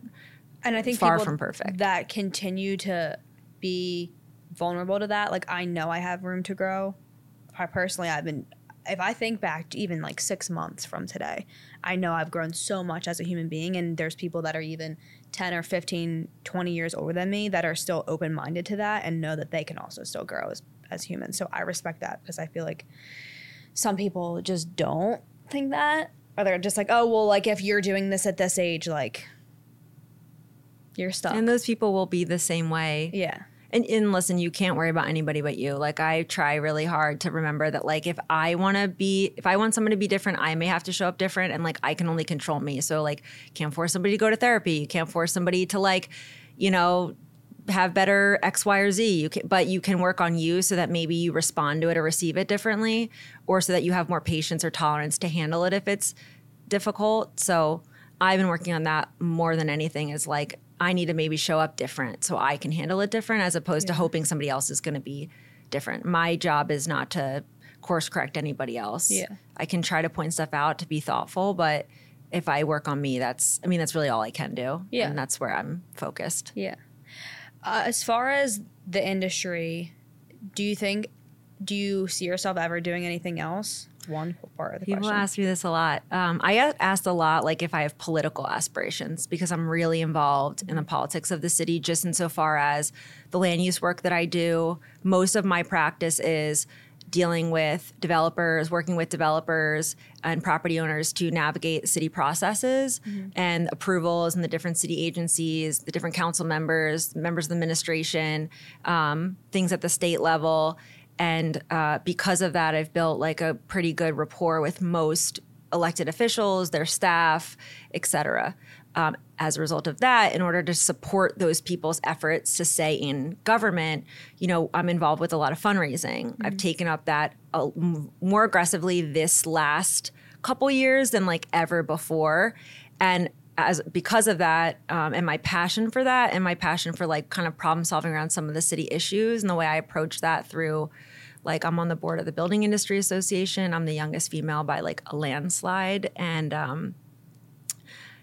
Speaker 2: And I think
Speaker 1: Far
Speaker 2: people
Speaker 1: from perfect.
Speaker 2: that continue to be vulnerable to that, like I know I have room to grow. I personally, I've been, if I think back to even like six months from today, I know I've grown so much as a human being. And there's people that are even 10 or 15, 20 years older than me that are still open minded to that and know that they can also still grow as, as humans. So I respect that because I feel like some people just don't think that, or they're just like, oh, well, like if you're doing this at this age, like you're stuck.
Speaker 1: And those people will be the same way.
Speaker 2: yeah.
Speaker 1: And, and listen, you can't worry about anybody but you. Like I try really hard to remember that like if I want to be if I want someone to be different, I may have to show up different and like I can only control me. So like can't force somebody to go to therapy. You can't force somebody to like, you know, have better X, Y, or Z. You can, but you can work on you so that maybe you respond to it or receive it differently, or so that you have more patience or tolerance to handle it if it's difficult. So I've been working on that more than anything. Is like I need to maybe show up different so I can handle it different, as opposed to hoping somebody else is going to be different. My job is not to course correct anybody else.
Speaker 2: Yeah.
Speaker 1: I can try to point stuff out to be thoughtful, but if I work on me, that's I mean that's really all I can do.
Speaker 2: Yeah.
Speaker 1: and that's where I'm focused.
Speaker 2: Yeah. Uh, as far as the industry, do you think, do you see yourself ever doing anything else? One part of the
Speaker 1: People
Speaker 2: question.
Speaker 1: ask me this a lot. Um, I get asked a lot, like if I have political aspirations, because I'm really involved in the politics of the city, just insofar as the land use work that I do. Most of my practice is dealing with developers, working with developers and property owners to navigate city processes and approvals and the different city agencies, the different council members, members of the administration, um, things at the state level. And uh, because of that, I've built like a pretty good rapport with most elected officials, their staff, et cetera. Um, as a result of that, in order to support those people's efforts to stay in government, you know, I'm involved with a lot of fundraising. I've taken up that uh, more aggressively this last couple years than like ever before, and as because of that, um, and my passion for that, and my passion for like kind of problem solving around some of the city issues, and the way I approach that through like I'm on the board of the Building Industry Association. I'm the youngest female by like a landslide, and um,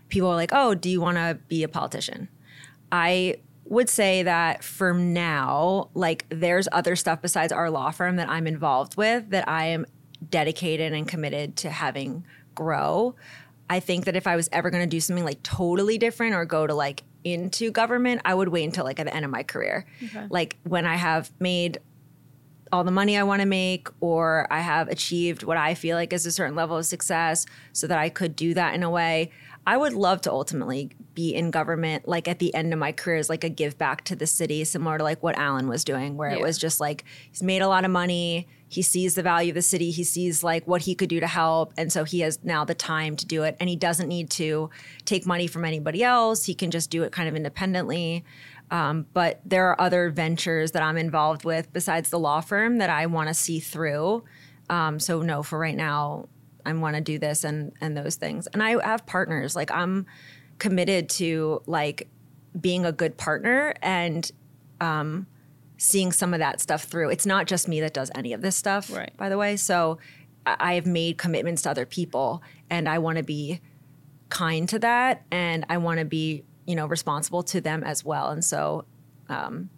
Speaker 1: people are like, "Oh, do you want to be a politician?" I would say that for now, like there's other stuff besides our law firm that I'm involved with that I am dedicated and committed to having grow. I think that if I was ever going to do something like totally different or go to like into government, I would wait until like at the end of my career. Like when I have made all the money I want to make, or I have achieved what I feel like is a certain level of success so that I could do that in a way. I would love to ultimately be in government, like at the end of my career, as like a give back to the city, similar to like what Alan was doing, where it was just like he's made a lot of money, he sees the value of the city, he sees like what he could do to help, and so he has now the time to do it, and he doesn't need to take money from anybody else. He can just do it kind of independently. Um, but there are other ventures that I'm involved with besides the law firm that I want to see through. Um, so no, for right now, I want to do this and and those things. And I have partners. Like I'm committed to like being a good partner and um, seeing some of that stuff through. It's not just me that does any of this stuff,
Speaker 2: Right.
Speaker 1: by the way. So I have made commitments to other people, and I want to be kind to that, and I want to be you know responsible to them as well. And so. Um,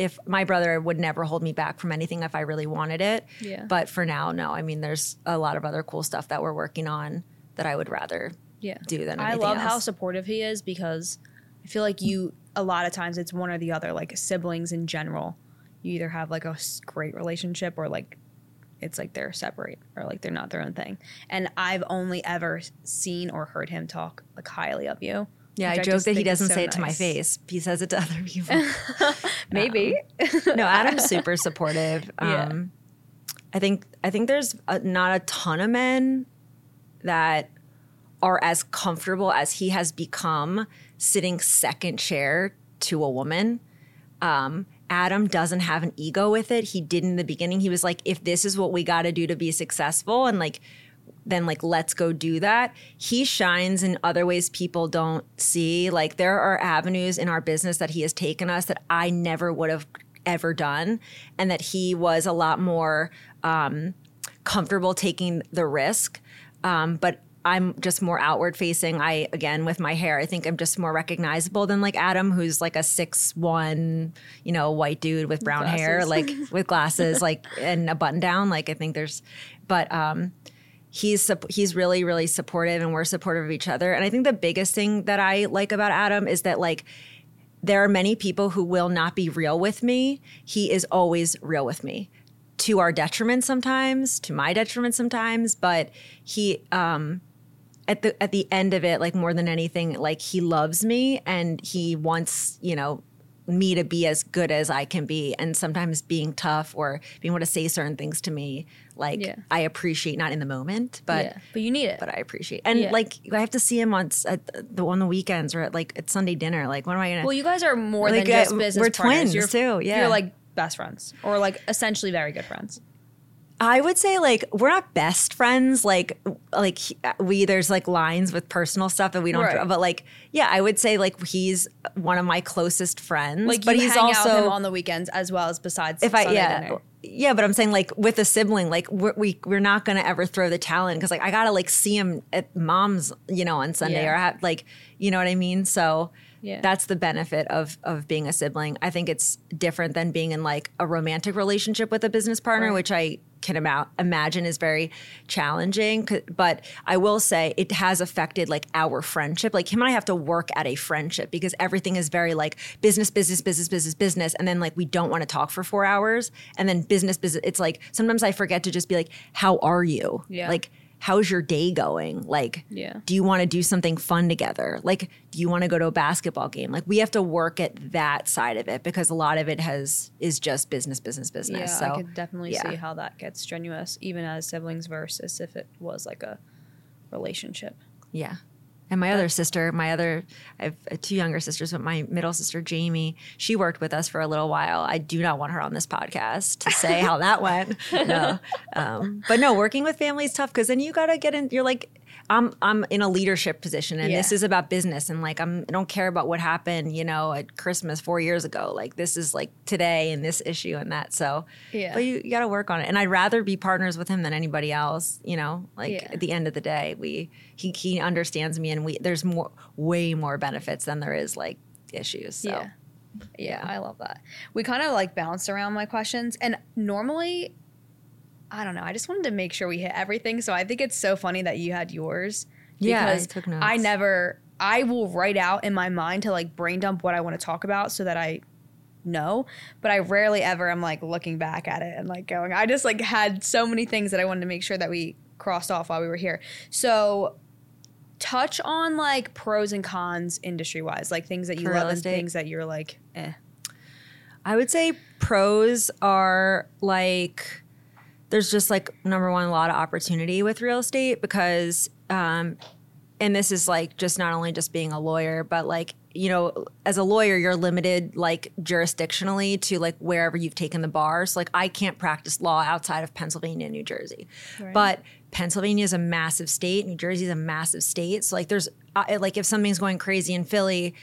Speaker 1: if my brother would never hold me back from anything if I really wanted it.
Speaker 2: Yeah.
Speaker 1: But for now, no. I mean, there's a lot of other cool stuff that we're working on that I would rather
Speaker 2: yeah.
Speaker 1: do than
Speaker 2: I love how supportive he is because I feel like you a lot of times it's one or the other. Like siblings in general, you either have like a great relationship or like it's like they're separate or like they're not their own thing. And I've only ever seen or heard him talk like highly of you.
Speaker 1: Yeah,
Speaker 2: which
Speaker 1: I joke that he doesn't
Speaker 2: so
Speaker 1: say it to my face. He says it to other people.
Speaker 2: Maybe.
Speaker 1: no, Adam's super supportive.
Speaker 2: Yeah.
Speaker 1: Um, I think I think there's a, not a ton of men that are as comfortable as he has become sitting second chair to a woman. Um, Adam doesn't have an ego with it. He did in the beginning. He was like, if this is what we got to do to be successful, and like, then like, let's go do that. He shines in other ways people don't see. Like, there are avenues in our business that he has taken us that I never would have ever done, and that he was a lot more um, comfortable taking the risk. Um, but I'm just more outward facing. I again with my hair, I think I'm just more recognizable than like Adam, who's like a six one, you know, white dude with brown hair, like with glasses, like and a button down. Like I think there's, but um, he's he's really really supportive, and we're supportive of each other. And I think the biggest thing that I like about Adam is that like there are many people who will not be real with me. He is always real with me. to our detriment sometimes, to my detriment sometimes, but he um at the at the end of it like more than anything like he loves me and he wants, you know, me to be as good as I can be and sometimes being tough or being able to say certain things to me like
Speaker 2: Yeah.
Speaker 1: I appreciate not in the moment, but
Speaker 2: yeah, but you need it.
Speaker 1: but I appreciate. And
Speaker 2: Yeah.
Speaker 1: like I have to see him on at the on the weekends or at like at Sunday dinner. Like when am I gonna?
Speaker 2: well, you guys are more
Speaker 1: Like,
Speaker 2: than just
Speaker 1: uh,
Speaker 2: business
Speaker 1: we're
Speaker 2: partners.
Speaker 1: twins,
Speaker 2: you're,
Speaker 1: too, yeah.
Speaker 2: you're like best friends or like essentially very good friends.
Speaker 1: I would say like we're not best friends. Like like we there's like lines with personal stuff that we don't.
Speaker 2: Right.
Speaker 1: But like yeah, I would say like he's one of my closest friends.
Speaker 2: Like
Speaker 1: but he's also
Speaker 2: out with him on the weekends as well as besides
Speaker 1: if I yeah.
Speaker 2: dinner.
Speaker 1: Yeah, but I'm saying like with a sibling, like we're, we we're not gonna ever throw the talent because like I gotta like see him at mom's, you know, on Sunday
Speaker 2: Yeah.
Speaker 1: or have, like you know what I mean. So
Speaker 2: Yeah.
Speaker 1: that's the benefit of of being a sibling. I think it's different than being in like a romantic relationship with a business partner,
Speaker 2: Right.
Speaker 1: which I can ima- imagine is very challenging. But I will say it has affected like our friendship. Like him and I have to work at a friendship because everything is very like business, business, business, business, business, and then like we don't want to talk for four hours, and then business, business. It's like sometimes I forget to just be like, "How are you?"
Speaker 2: Yeah.
Speaker 1: Like. How's your day going? Like,
Speaker 2: Yeah.
Speaker 1: do you want to do something fun together? Like, do you want to go to a basketball game? Like, we have to work at that side of it because a lot of it has is just business, business, business.
Speaker 2: Yeah,
Speaker 1: so
Speaker 2: I could definitely
Speaker 1: yeah.
Speaker 2: see how that gets strenuous, even as siblings versus if it was like a relationship.
Speaker 1: Yeah. And my other sister, my other, I have uh, two younger sisters, but my middle sister, Jamie, she worked with us for a little while. I do not want her on this podcast to say how that went. No. Um, but no, working with family is tough because then you got to get in, you're like, I'm, I'm in a leadership position and this is about business. And like, I'm, I don't care about what happened, you know, at Christmas four years ago. Like, this is like today and this issue and that. So,
Speaker 2: Yeah.
Speaker 1: but you, you got to work on it. And I'd rather be partners with him than anybody else, you know, like
Speaker 2: Yeah.
Speaker 1: at the end of the day, we, he, he understands me and we, there's more, way more benefits than there is like issues. So,
Speaker 2: Yeah. Yeah, I love that. We kind of like bounced around my questions, and normally, I don't know. I just wanted to make sure we hit everything. So I think it's so funny that you had yours.
Speaker 1: Yeah, I took notes.
Speaker 2: I never. I will write out in my mind to like brain dump what I want to talk about so that I know. But I rarely ever am like looking back at it and like going. I just like had so many things that I wanted to make sure that we crossed off while we were here. So touch on like pros and cons industry wise, like things that you
Speaker 1: For
Speaker 2: love and things that you're like, eh.
Speaker 1: I would say pros are like there's just like number one a lot of opportunity with real estate because um and this is like just not only just being a lawyer but like you know as a lawyer you're limited like jurisdictionally to like wherever you've taken the bar so like I can't practice law outside of Pennsylvania and New Jersey. But Pennsylvania is a massive state. New Jersey is a massive state. So like there's uh, like if something's going crazy in Philly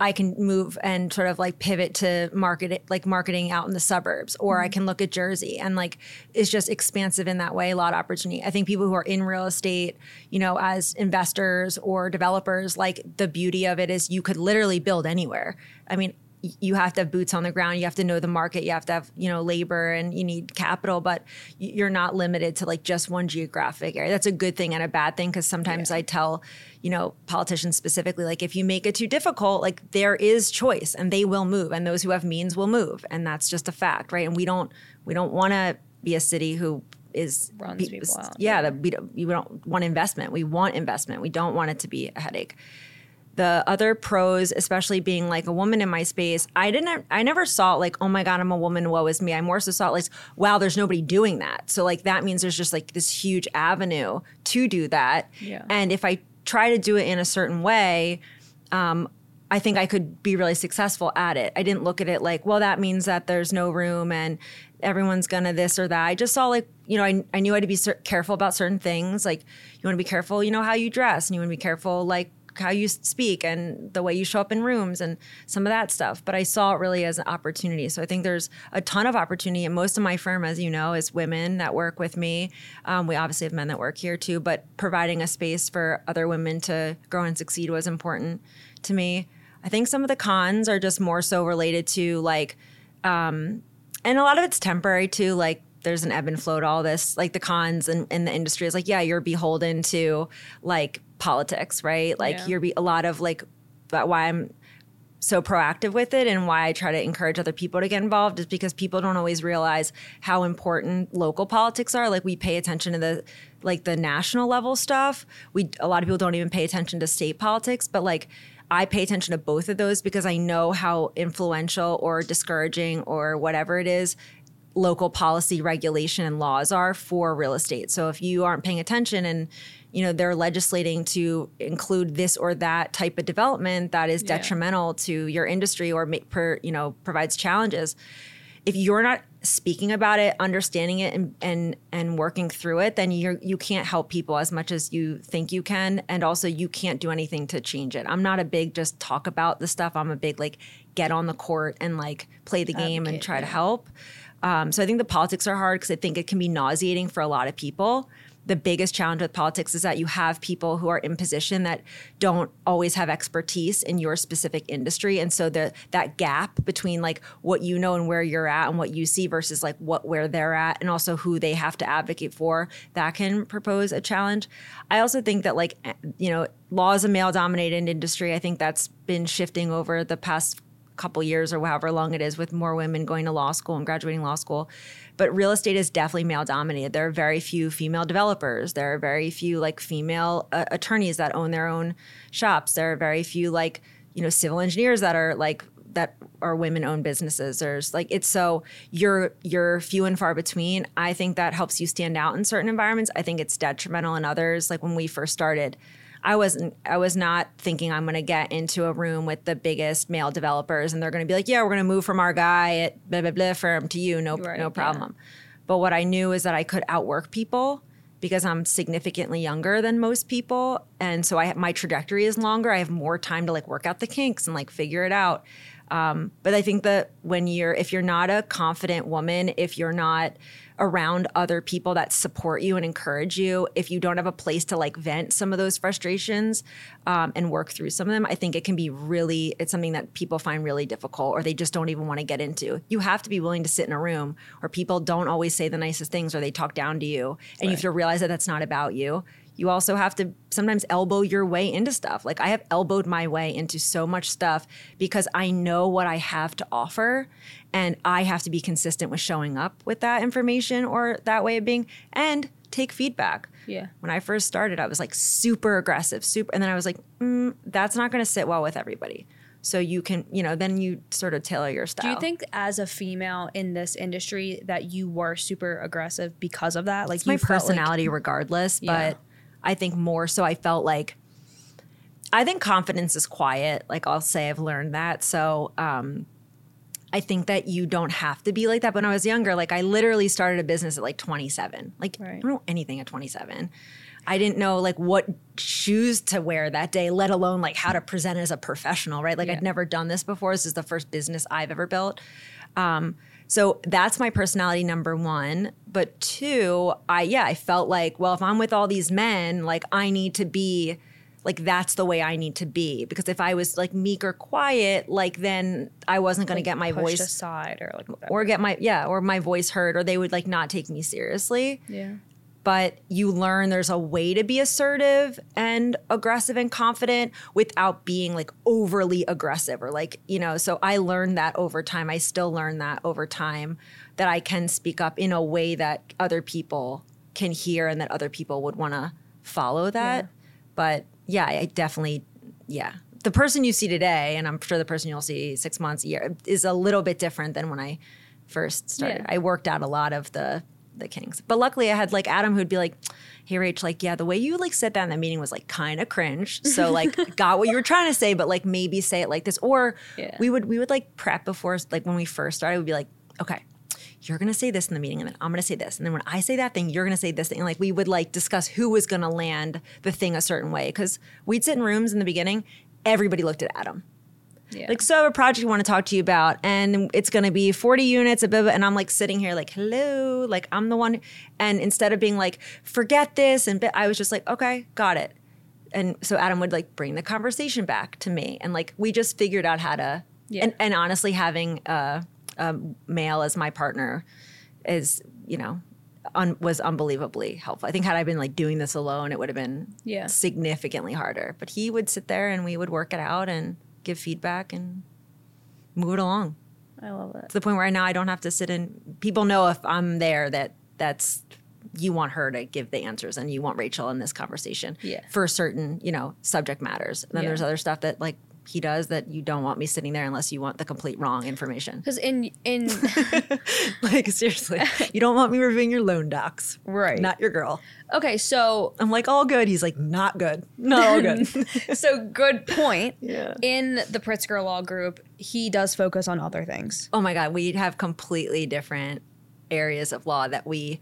Speaker 1: I can move and sort of like pivot to market it, like marketing out in the suburbs, or I mm-hmm. can look at Jersey and like it's just expansive in that way. A lot of opportunity. I think people who are in real estate, you know, as investors or developers, like the beauty of it is you could literally build anywhere. I mean, you have to have boots on the ground. You have to know the market. You have to have, you know, labor and you need capital, but you're not limited to like just one geographic area. That's a good thing and a bad thing because sometimes I tell, you know, politicians specifically, like if you make it too difficult, like there is choice and they will move and those who have means will move. And that's just a fact, right? And we don't, we don't want to be a city who is
Speaker 2: Runs people out,
Speaker 1: Yeah, that we don't, we don't want investment. We want investment. We don't want it to be a headache the other pros, especially being like a woman in my space, I didn't, I never saw it like, oh my God, I'm a woman, woe is me. I more so saw it like, wow, there's nobody doing that. So like that means there's just like this huge avenue to do that.
Speaker 2: Yeah.
Speaker 1: And if I try to do it in a certain way, um, I think I could be really successful at it. I didn't look at it like, well, that means that there's no room and everyone's gonna this or that. I just saw like, you know, I, I knew I had to be cer- careful about certain things. Like, you wanna be careful, you know, how you dress and you wanna be careful, like, how you speak and the way you show up in rooms and some of that stuff. But I saw it really as an opportunity. So I think there's a ton of opportunity. And most of my firm, as you know, is women that work with me. Um, we obviously have men that work here too, but providing a space for other women to grow and succeed was important to me. I think some of the cons are just more so related to like, um, and a lot of it's temporary too. Like there's an ebb and flow to all this. Like the cons in, in the industry is like, yeah, you're beholden to like politics, right? Like
Speaker 2: Yeah.
Speaker 1: you're be a lot of like, but why I'm so proactive with it and why I try to encourage other people to get involved is because people don't always realize how important local politics are. Like we pay attention to the like the national level stuff. We a lot of people don't even pay attention to state politics, but like I pay attention to both of those because I know how influential or discouraging or whatever it is local policy regulation and laws are for real estate. So if you aren't paying attention and you know they're legislating to include this or that type of development that is detrimental yeah. to your industry or make per, you know provides challenges. If you're not speaking about it understanding it and and and working through it then you're you can't help people as much as you think you can. And also you can't do anything to change it. I'm not a big just talk about the stuff. I'm a big like get on the court and like play the game and try yeah. to help. Um, so i think the politics are hard because i think it can be nauseating for a lot of people the biggest challenge with politics is that you have people who are in position that don't always have expertise in your specific industry. And so the that gap between like what you know and where you're at and what you see versus like what where they're at and also who they have to advocate for that can propose a challenge. I also think that like eh, you know law is a male dominated industry. I think that's been shifting over the past couple years or however long it is with more women going to law school and graduating law school but real estate is definitely male dominated. There are very few female developers. There are very few like female uh, attorneys that own their own shops. There are very few like you know civil engineers that are like that are women owned businesses. There's like it's so you're you're few and far between. I think that helps you stand out in certain environments. I think it's detrimental in others. Like when we first started, I wasn't I was not thinking I'm going to get into a room with the biggest male developers and they're going to be like, "Yeah, we're going to move from our guy at blah blah blah firm to you, no right, no problem." Yeah. But what I knew is that I could outwork people because I'm significantly younger than most people and so I my trajectory is longer. I have more time to like work out the kinks and like figure it out. Um, but I think that when you're if you're not a confident woman, if you're not around other people that support you and encourage you. If you don't have a place to like vent some of those frustrations um, and work through some of them, I think it can be really, it's something that people find really difficult or they just don't even want to get into. You have to be willing to sit in a room where people don't always say the nicest things or they talk down to you. And right. you have to realize that that's not about you you also have to sometimes elbow your way into stuff. Like I have elbowed my way into so much stuff because I know what I have to offer and I have to be consistent with showing up with that information or that way of being and take feedback.
Speaker 2: Yeah.
Speaker 1: When I first started, I was like super aggressive, super, and then I was like, mm, that's not going to sit well with everybody. So you can, you know, then you sort of tailor your style.
Speaker 2: Do you think, as a female in this industry, that you were super aggressive because of that?
Speaker 1: Like my personality, like, regardless, yeah. but I think more so I felt like I think confidence is quiet. Like I'll say I've learned that. So um, I think that you don't have to be like that. But when I was younger, like I literally started a business at like 27. Like right. I don't know anything at 27. I didn't know like what shoes to wear that day, let alone like how to present as a professional, right? Like yeah. I'd never done this before. This is the first business I've ever built. Um, so that's my personality number one. But two, I yeah, I felt like, well, if I'm with all these men, like I need to be like that's the way I need to be. Because if I was like meek or quiet, like then I wasn't gonna like get my voice
Speaker 2: aside or like
Speaker 1: whatever. or get my yeah, or my voice heard, or they would like not take me seriously.
Speaker 2: Yeah
Speaker 1: but you learn there's a way to be assertive and aggressive and confident without being like overly aggressive or like, you know, so I learned that over time. I still learn that over time that I can speak up in a way that other people can hear and that other people would want to follow that. Yeah. But yeah, I definitely, yeah. The person you see today, and I'm sure the person you'll see six months, a year, is a little bit different than when I first started. Yeah. I worked out a lot of the the Kings. But luckily, I had like Adam who'd be like, "Hey, Rach, like, yeah, the way you like said that in the meeting was like kind of cringe. So like, got what you were trying to say, but like maybe say it like this." Or yeah. we would we would like prep before, like when we first started, we'd be like, "Okay." You're gonna say this in the meeting, and then I'm gonna say this, and then when I say that thing, you're gonna say this thing. And like we would like discuss who was gonna land the thing a certain way because we'd sit in rooms in the beginning. Everybody looked at Adam yeah. Like, so I have a project I want to talk to you about, and it's going to be 40 units, blah, blah, and I'm like sitting here, like, hello, like I'm the one. And instead of being like, forget this, and I was just like, okay, got it. And so Adam would like bring the conversation back to me, and like we just figured out how to. Yeah. And, and honestly, having a, a male as my partner is, you know, Un, was unbelievably helpful. I think had I been like doing this alone, it would have been
Speaker 2: yeah.
Speaker 1: significantly harder. But he would sit there and we would work it out and give feedback and move it along
Speaker 2: I love it.
Speaker 1: to the point where now I don't have to sit in. People know if I'm there that that's you want her to give the answers and you want Rachael in this conversation
Speaker 2: Yeah.
Speaker 1: for certain you know subject matters. And then
Speaker 2: Yeah.
Speaker 1: there's other stuff that like he does that you don't want me sitting there unless you want the complete wrong information.
Speaker 2: Because in in
Speaker 1: like seriously, you don't want me reviewing your loan docs,
Speaker 2: Right.
Speaker 1: Not your girl.
Speaker 2: okay, so
Speaker 1: I'm like all good. He's like not good, not all good.
Speaker 2: so good point.
Speaker 1: Yeah.
Speaker 2: In the Pritzker Law Group, he does focus on other things.
Speaker 1: oh my god, we have completely different areas of law that we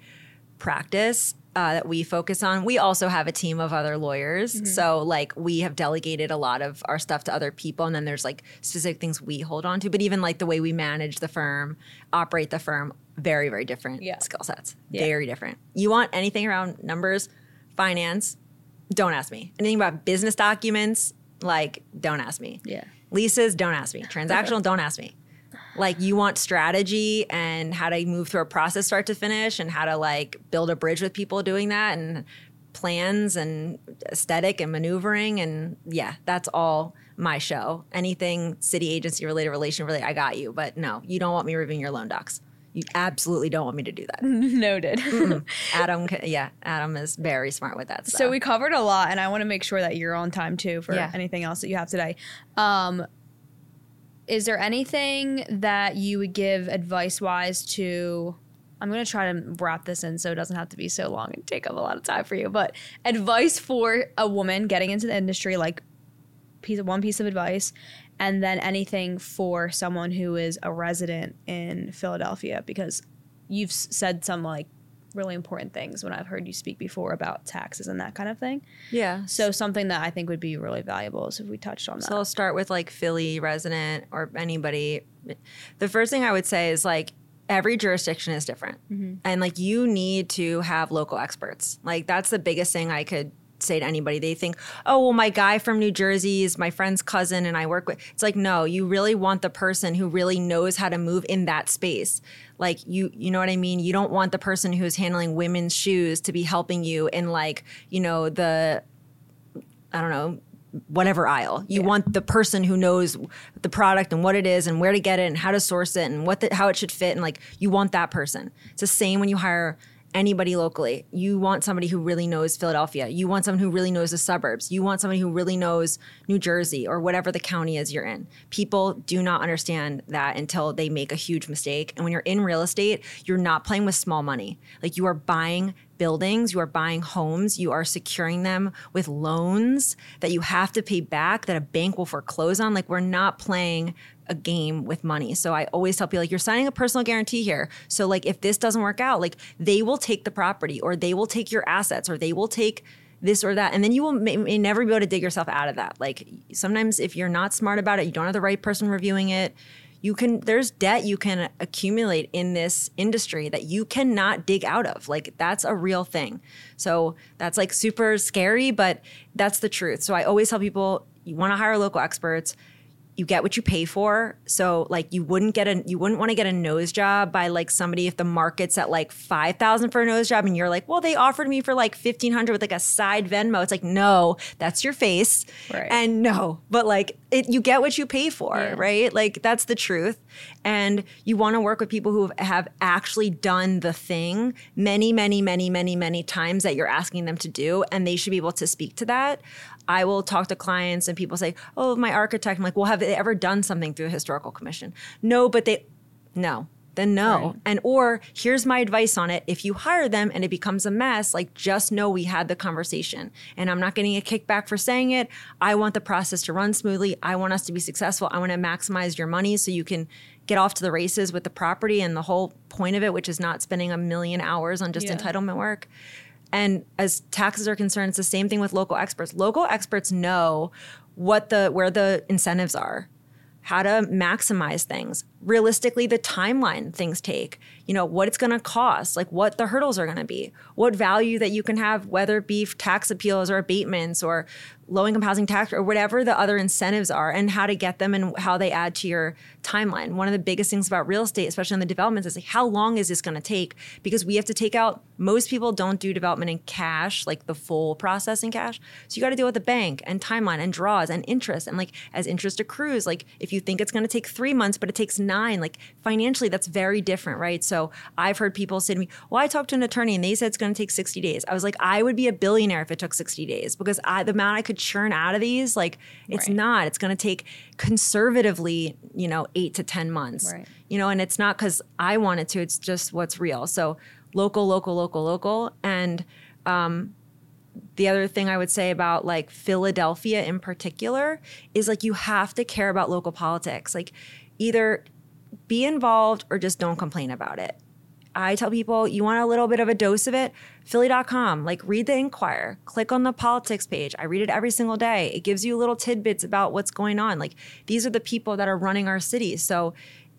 Speaker 1: practice. Uh, that we focus on. We also have a team of other lawyers. So, like, we have delegated a lot of our stuff to other people. And then there's like specific things we hold on to. But even like the way we manage the firm, operate the firm, very, very different
Speaker 2: Yeah.
Speaker 1: skill sets.
Speaker 2: Yeah.
Speaker 1: Very different. You want anything around numbers, finance, don't ask me. Anything about business documents, like, don't ask me.
Speaker 2: Yeah.
Speaker 1: Leases, don't ask me. Transactional, don't ask me. Like you want strategy and how to move through a process start to finish and how to like build a bridge with people doing that and plans and aesthetic and maneuvering and yeah, that's all my show. Anything city agency related, relation related, I got you. But no, you don't want me reviewing your loan docs. You absolutely don't want me to do that.
Speaker 2: Noted.
Speaker 1: Adam, yeah, Adam is very smart with that stuff.
Speaker 2: So we covered a lot, and I want to make sure that you're on time too for
Speaker 1: Yeah.
Speaker 2: anything else that you have today. Um, is there anything that you would give advice wise to? I'm going to try to wrap this in so it doesn't have to be so long and take up a lot of time for you. But advice for a woman getting into the industry, like piece of one piece of advice, and then anything for someone who is a resident in Philadelphia because you've said some like really important things when I've heard you speak before about taxes and that kind of thing.
Speaker 1: yeah.
Speaker 2: So something that I think would be really valuable is if we touched on that.
Speaker 1: So I'll start with like Philly resident or anybody. The first thing I would say is like every jurisdiction is different. Mm-hmm. And like you need to have local experts. Like that's the biggest thing I could say to anybody. They think, oh, well, my guy from New Jersey is my friend's cousin and I work with. It's like, no, you really want the person who really knows how to move in that space. Like you, you know what I mean? You don't want the person who's handling women's shoes to be helping you in like, you know, the I don't know, whatever aisle. You want the person who knows the product and what it is and where to get it and how to source it and what the, how it should fit and like you want that person. It's the same when you hire anybody locally. You want somebody who really knows Philadelphia. You want someone who really knows the suburbs. You want somebody who really knows New Jersey or whatever the county is you're in. People do not understand that until they make a huge mistake. And when you're in real estate, you're not playing with small money. Like you are buying buildings, you are buying homes, you are securing them with loans that you have to pay back that a bank will foreclose on. Like we're not playing a game with money. So I always tell people like you're signing a personal guarantee here. So like if this doesn't work out, like they will take the property or they will take your assets or they will take this or that and then you will may, may never be able to dig yourself out of that. Like sometimes if you're not smart about it, you don't have the right person reviewing it, you can there's debt you can accumulate in this industry that you cannot dig out of like that's a real thing so that's like super scary but that's the truth so i always tell people you want to hire local experts you get what you pay for. So like you wouldn't get a you wouldn't want to get a nose job by like somebody if the market's at like 5000 for a nose job and you're like well they offered me for like 1500 with like a side venmo. It's like no that's your face.
Speaker 2: Right.
Speaker 1: and no but like it, you get what you pay for
Speaker 2: Yeah.
Speaker 1: right? Like that's the truth. And you want to work with people who have actually done the thing many many many many many times that you're asking them to do and they should be able to speak to that i will talk to clients and people say oh my architect i'm like well have they ever done something through the historical commission no but they no then no. And or here's my advice on it. If you hire them and it becomes a mess, like just know we had the conversation. And I'm not getting a kickback for saying it. I want the process to run smoothly. I want us to be successful. I want to maximize your money so you can get off to the races with the property and the whole point of it, which is not spending a million hours on just
Speaker 2: Yeah.
Speaker 1: entitlement work. And as taxes are concerned, it's the same thing with local experts. Local experts know what the where the incentives are how to maximize things realistically the timeline things take you know what it's going to cost like what the hurdles are going to be what value that you can have whether it be tax appeals or abatements or low income housing tax or whatever the other incentives are and how to get them and how they add to your timeline. One of the biggest things about real estate, especially on the developments, is like how long is this going to take? Because we have to take out most people don't do development in cash, like the full process in cash. So you got to deal with the bank and timeline and draws and interest. And like as interest accrues, like if you think it's going to take three months, but it takes nine, like financially, that's very different, right? So I've heard people say to me, Well, I talked to an attorney and they said it's going to take 60 days. I was like, I would be a billionaire if it took 60 days because I, the amount I could churn out of these, like it's
Speaker 2: Right.
Speaker 1: not. It's going to take conservatively, you know, eight to 10 months.
Speaker 2: Right.
Speaker 1: You know, and it's not because I wanted to, it's just what's real. So local, local, local, local. And um, the other thing I would say about like Philadelphia in particular is like you have to care about local politics. Like either be involved or just don't complain about it. I tell people you want a little bit of a dose of it, philly.com, like read the Inquirer, click on the politics page. I read it every single day. It gives you little tidbits about what's going on. Like these are the people that are running our cities. So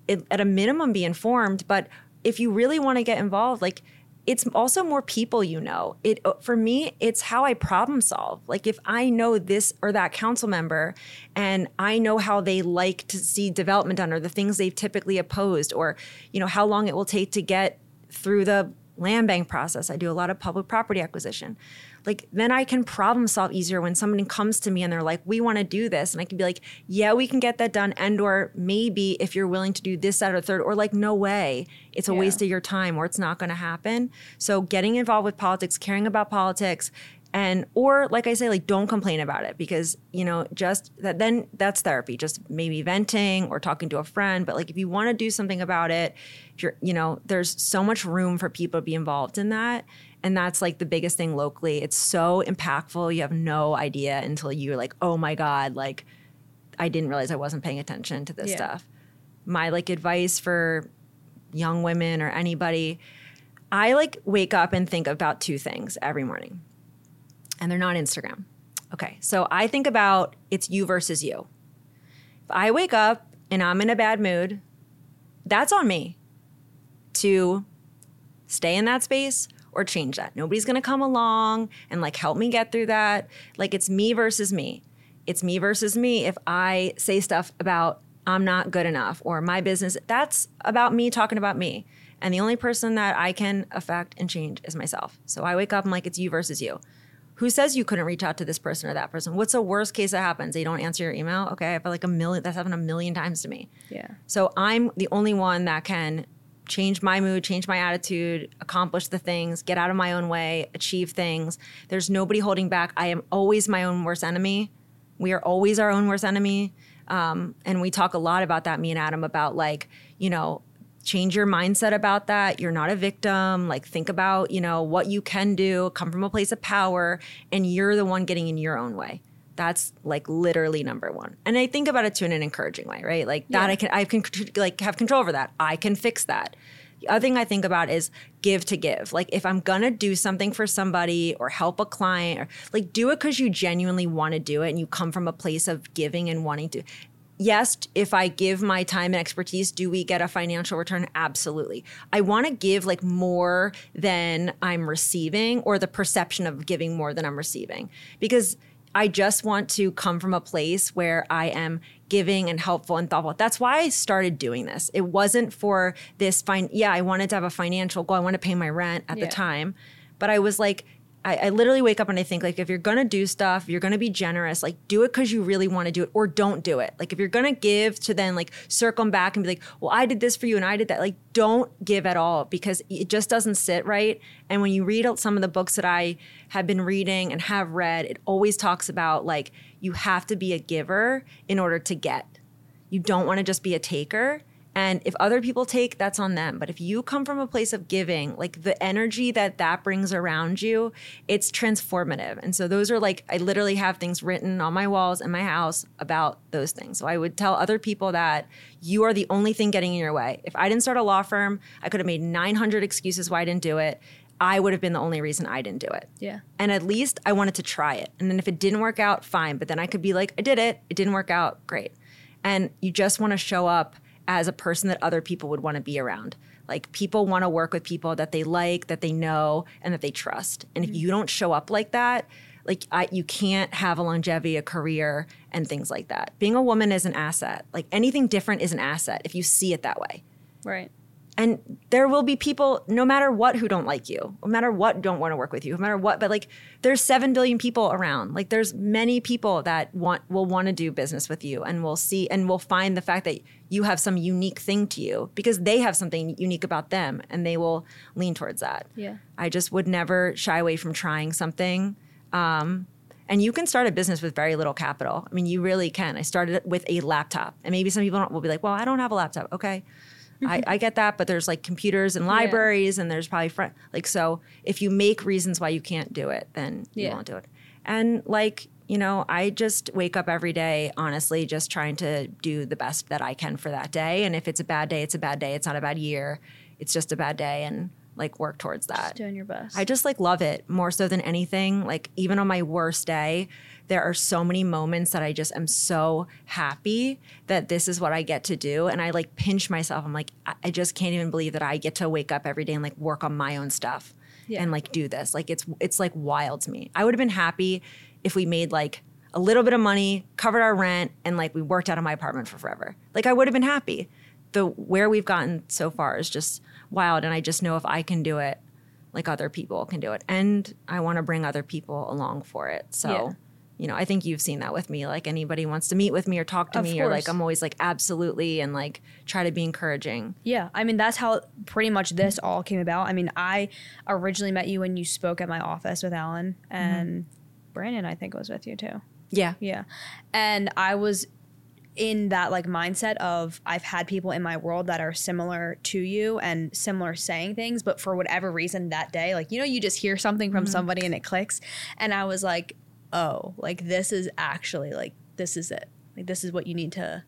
Speaker 1: it, at a minimum be informed, but if you really want to get involved, like it's also more people you know. It uh, for me, it's how I problem solve. Like if I know this or that council member and I know how they like to see development done or the things they've typically opposed or you know how long it will take to get through the land bank process. I do a lot of public property acquisition. Like then I can problem solve easier when somebody comes to me and they're like, "We want to do this," and I can be like, "Yeah, we can get that done." And or maybe if you're willing to do this, that, or third, or like, "No way, it's a
Speaker 2: Yeah.
Speaker 1: waste of your time," or it's not going to happen. So getting involved with politics, caring about politics, and or like I say, like don't complain about it because you know just that then that's therapy. Just maybe venting or talking to a friend. But like if you want to do something about it, if you're you know there's so much room for people to be involved in that. And that's like the biggest thing locally. It's so impactful. You have no idea until you're like, oh my God, like I didn't realize I wasn't paying attention to this
Speaker 2: Yeah.
Speaker 1: stuff. My like advice for young women or anybody, I like wake up and think about two things every morning. And they're not Instagram. Okay. So I think about it's you versus you. If I wake up and I'm in a bad mood, that's on me to stay in that space or change that. Nobody's going to come along and like help me get through that. Like it's me versus me. It's me versus me if I say stuff about I'm not good enough or my business. That's about me talking about me. And the only person that I can affect and change is myself. So I wake up, I'm like, it's you versus you. Who says you couldn't reach out to this person or that person? What's the worst case that happens? They don't answer your email. Okay, I feel like a million. That's happened a million times to me.
Speaker 2: Yeah.
Speaker 1: So I'm the only one that can change my mood, change my attitude, accomplish the things, get out of my own way, achieve things. There's nobody holding back. I am always my own worst enemy. We are always our own worst enemy. Um, and we talk a lot about that, me and Adam, about like, you know, change your mindset about that. You're not a victim. Like, think about, you know, what you can do, come from a place of power, and you're the one getting in your own way. That's like literally number one. And I think about it too in an encouraging way, right? Like that
Speaker 2: Yeah.
Speaker 1: I can I can like have control over that. I can fix that. The other thing I think about is give to give. Like if I'm gonna do something for somebody or help a client, or like do it because you genuinely want to do it and you come from a place of giving and wanting to. Yes, if I give my time and expertise, do we get a financial return? Absolutely. I want to give like more than I'm receiving or the perception of giving more than I'm receiving because I just want to come from a place where I am giving and helpful and thoughtful. That's why I started doing this. It wasn't for this fine. Yeah, I wanted to have a financial goal. I want to pay my rent at
Speaker 2: Yeah.
Speaker 1: the time, but I was like, I, I literally wake up and I think like, if you're gonna do stuff, you're gonna be generous. Like, do it because you really want to do it, or don't do it. Like, if you're gonna give to then like circle back and be like, well, I did this for you and I did that. Like, don't give at all because it just doesn't sit right. And when you read some of the books that I have been reading and have read, it always talks about like you have to be a giver in order to get. You don't want to just be a taker. And if other people take, that's on them. But if you come from a place of giving, like the energy that that brings around you, it's transformative. And so those are like, I literally have things written on my walls in my house about those things. So I would tell other people that you are the only thing getting in your way. If I didn't start a law firm, I could have made 900 excuses why I didn't do it. I would have been the only reason I didn't do it.
Speaker 2: Yeah.
Speaker 1: And at least I wanted to try it. And then if it didn't work out, fine. But then I could be like, I did it. It didn't work out. Great. And you just want to show up as a person that other people would want to be around. Like people want to work with people that they like, that they know, and that they trust. And if mm-hmm. you don't show up like that, like I, you can't have a longevity, a career, and things like that. Being a woman is an asset. Like anything different is an asset if you see it that way.
Speaker 2: Right.
Speaker 1: And there will be people, no matter what, who don't like you, no matter what, don't want to work with you, no matter what. But like, there's seven billion people around. Like, there's many people that want will want to do business with you, and will see and will find the fact that you have some unique thing to you because they have something unique about them, and they will lean towards that.
Speaker 2: Yeah.
Speaker 1: I just would never shy away from trying something. Um, and you can start a business with very little capital. I mean, you really can. I started with a laptop, and maybe some people will be like, "Well, I don't have a laptop." Okay, I, I, get that, but there's like computers and libraries, yeah. and there's probably like so. If you make reasons why you can't do it, then you yeah. won't do it. And like you know, I just wake up every day, honestly, just trying to do the best that I can for that day. And if it's a bad day, it's a bad day. It's not a bad year. It's just a bad day, and like work towards that.
Speaker 2: Just doing your best.
Speaker 1: I just like love it more so than anything. Like even on my worst day, there are so many moments that I just am so happy that this is what I get to do. And I like pinch myself. I'm like, I just can't even believe that I get to wake up every day and like work on my own stuff yeah. and like do this. Like it's it's like wild to me. I would have been happy if we made like a little bit of money, covered our rent, and like we worked out of my apartment for forever. Like I would have been happy. The where we've gotten so far is just wild. And I just know if I can do it, like other people can do it. And I want to bring other people along for it. So, yeah. You know, I think you've seen that with me. Like anybody wants to meet with me or talk to
Speaker 2: of
Speaker 1: me,
Speaker 2: course.
Speaker 1: or like I'm always like, absolutely. And like try to be encouraging.
Speaker 2: Yeah. I mean, that's how pretty much this all came about. I mean, I originally met you when you spoke at my office with Alan and mm-hmm. Brandon, I think, was with you too.
Speaker 1: Yeah.
Speaker 2: Yeah. And I was in that like mindset of I've had people in my world that are similar to you and similar saying things, but for whatever reason that day, like you know, you just hear something from mm-hmm. somebody and it clicks. And I was like, oh, like this is actually like this is it. Like this is what you need to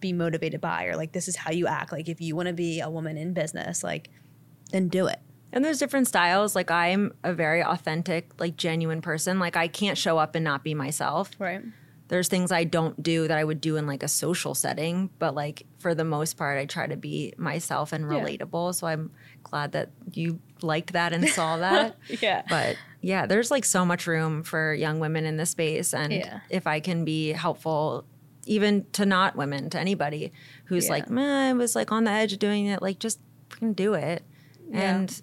Speaker 2: be motivated by, or like this is how you act. Like if you want to be a woman in business, like then do it.
Speaker 1: And there's different styles. Like I'm a very authentic, like genuine person. Like I can't show up and not be myself.
Speaker 2: Right
Speaker 1: there's things I don't do that I would do in like a social setting, but like for the most part, I try to be myself and relatable. Yeah. So I'm glad that you liked that and saw that.
Speaker 2: yeah.
Speaker 1: But yeah, there's like so much room for young women in this space. And yeah. if I can be helpful, even to not women, to anybody who's yeah. like, man, I was like on the edge of doing it, like just freaking do it. And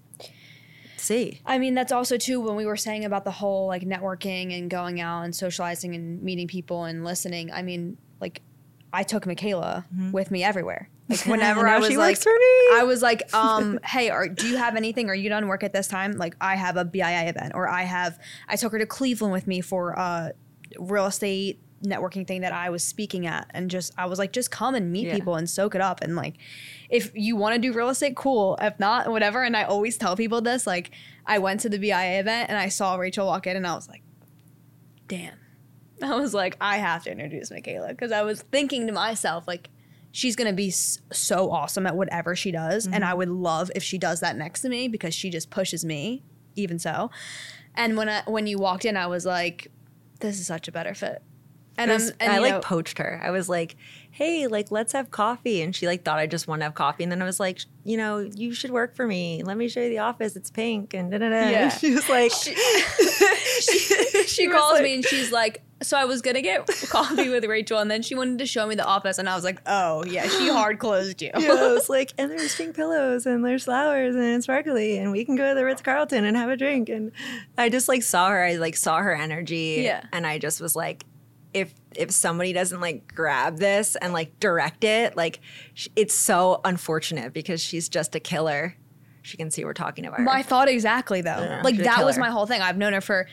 Speaker 1: see.
Speaker 2: I mean, that's also too when we were saying about the whole like networking and going out and socializing and meeting people and listening. I mean, like I took Michaela mm-hmm. with me everywhere. Like whenever I was like, I was like, um, hey, are, do you have anything? Are you done work at this time? Like I have a BIA event, or I have. I took her to Cleveland with me for a real estate networking thing that I was speaking at, and just I was like, just come and meet yeah. people and soak it up, and like if you want to do real estate, cool. If not, whatever. And I always tell people this. Like, I went to the BIA event and I saw Rachael walk in, and I was like, damn. I was like, I have to introduce Michaela because I was thinking to myself, like, she's gonna be so awesome at whatever she does, mm-hmm. and I would love if she does that next to me because she just pushes me. Even so, and when I, when you walked in, I was like, this is such a better fit.
Speaker 1: And, and I like know, poached her. I was like, hey, like, let's have coffee. And she like thought I just want to have coffee. And then I was like, you know, you should work for me. Let me show you the office. It's pink. And da da da. Yeah. And she was like, she,
Speaker 2: she, she calls like, me and she's like, so I was gonna get coffee with Rachael, and then she wanted to show me the office, and I was like, "Oh yeah, she hard closed you."
Speaker 1: yeah, I was like, "And there's pink pillows, and there's flowers, and it's sparkly, and we can go to the Ritz Carlton and have a drink." And I just like saw her, I like saw her energy,
Speaker 2: yeah,
Speaker 1: and I just was like, if if somebody doesn't like grab this and like direct it, like sh- it's so unfortunate because she's just a killer. She can see we're talking about her.
Speaker 2: My thought exactly though. Yeah, like that was my whole thing. I've known her for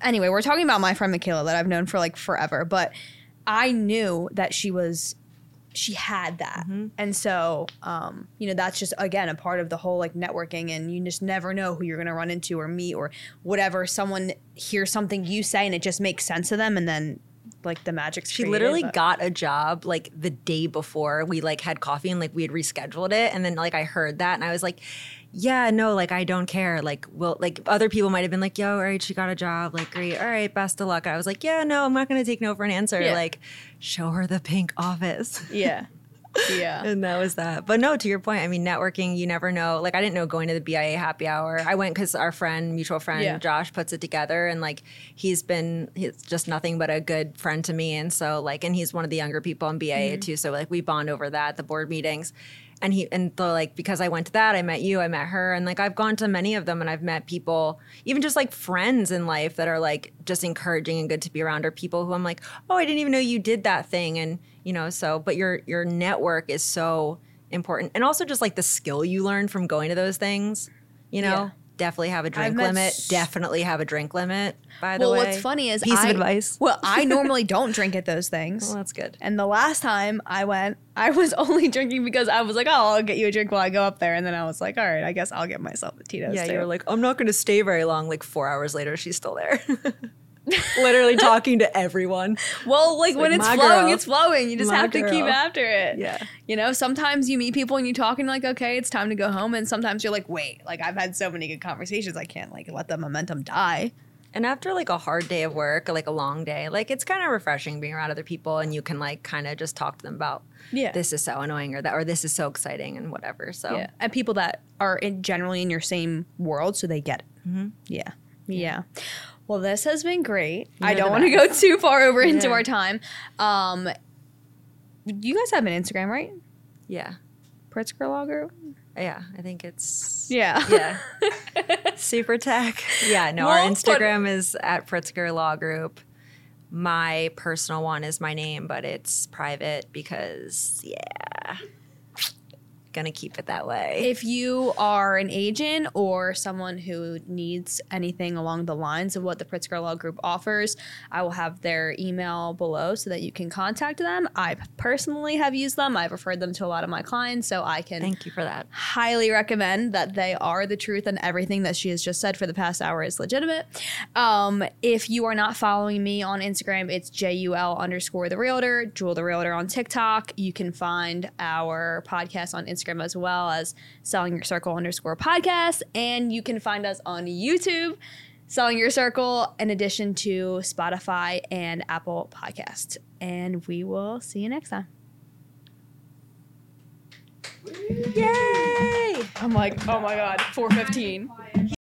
Speaker 2: anyway, we're talking about my friend Michaela that I've known for like forever, but I knew that she was she had that. Mm-hmm. And so, um, you know, that's just again a part of the whole like networking and you just never know who you're going to run into or meet or whatever. Someone hears something you say and it just makes sense to them and then like the magic.
Speaker 1: She literally but. got a job like the day before we like had coffee and like we had rescheduled it, and then like I heard that and I was like, yeah, no, like I don't care. Like, well, like other people might have been like, yo, all right, she got a job. Like, great, all right, best of luck. I was like, yeah, no, I'm not gonna take no for an answer. Yeah. Like, show her the pink office.
Speaker 2: Yeah. Yeah.
Speaker 1: and that was that. But no, to your point, I mean, networking, you never know. Like, I didn't know going to the BIA happy hour. I went because our friend, mutual friend,
Speaker 2: Yeah.
Speaker 1: Josh, puts it together. And like, he's been, he's just nothing but a good friend to me. And so, like, and he's one of the younger people in BIA
Speaker 2: Mm-hmm.
Speaker 1: too. So, like, we bond over that, the board meetings. And he, and so, like, because I went to that, I met you, I met her. And like, I've gone to many of them and I've met people, even just like friends in life that are like just encouraging and good to be around, or people who I'm like, oh, I didn't even know you did that thing. And, you know, so, but your, your network is so important. And also just like the skill you learn from going to those things, you know,
Speaker 2: Yeah.
Speaker 1: Definitely have a drink
Speaker 2: met
Speaker 1: limit,
Speaker 2: s-
Speaker 1: definitely have a drink limit, by the
Speaker 2: Well,
Speaker 1: way.
Speaker 2: what's funny is
Speaker 1: piece
Speaker 2: I,
Speaker 1: of advice.
Speaker 2: Well, I normally don't drink at those things.
Speaker 1: Well, that's good.
Speaker 2: And the last time I went, I was only drinking because I was like, oh, I'll get you a drink while I go up there. And then I was like, all right, I guess I'll get myself a Tito's.
Speaker 1: Yeah,
Speaker 2: too.
Speaker 1: you were like, I'm not going to stay very long. Like four hours later, she's still there. Literally talking to everyone.
Speaker 2: well, like when
Speaker 1: like,
Speaker 2: it's flowing,
Speaker 1: girl.
Speaker 2: it's flowing. You just
Speaker 1: My
Speaker 2: have to keep after it.
Speaker 1: Yeah.
Speaker 2: You know, sometimes you meet people and you talk and you're like, okay, it's time to go home. And sometimes you're like, wait, like I've had so many good conversations. I can't like let the momentum die.
Speaker 1: And after like a hard day of work, like a long day, like it's kind of refreshing being around other people and you can like kind of just talk to them about
Speaker 2: Yeah.
Speaker 1: this is so annoying or that or this is so exciting and whatever. So
Speaker 2: Yeah. And people that are in, generally in your same world, so they get it.
Speaker 1: Mm-hmm.
Speaker 2: Yeah. yeah. Well, this has been great. I
Speaker 1: You're
Speaker 2: don't want to go too far over into our time. Um, you guys have an Instagram, right?
Speaker 1: yeah.
Speaker 2: Pritzker Law Group?
Speaker 1: Yeah, I think it's
Speaker 2: Yeah.
Speaker 1: yeah. Super tech. Yeah, no, our
Speaker 2: Well, but-
Speaker 1: Instagram is at Pritzker Law Group. My personal one is my name, but it's private because yeah. Gonna keep it that way.
Speaker 2: If you are an agent or someone who needs anything along the lines of what the Pritzker Law Group offers, I will have their email below so that you can contact them. I personally have used them. I've referred them to a lot of my clients, so I can
Speaker 1: Thank you for that.
Speaker 2: highly recommend that they are the truth and everything that she has just said for the past hour is legitimate. Um, if you are not following me on Instagram, it's JUL underscore the realtor, Jewel the realtor on TikTok. You can find our podcast on Instagram as well as selling your circle underscore podcast. And you can find us on YouTube. Selling Your Circle, in addition to Spotify and Apple Podcast. And we will see you next time.
Speaker 1: Yay!
Speaker 2: I'm like, oh my God, 415.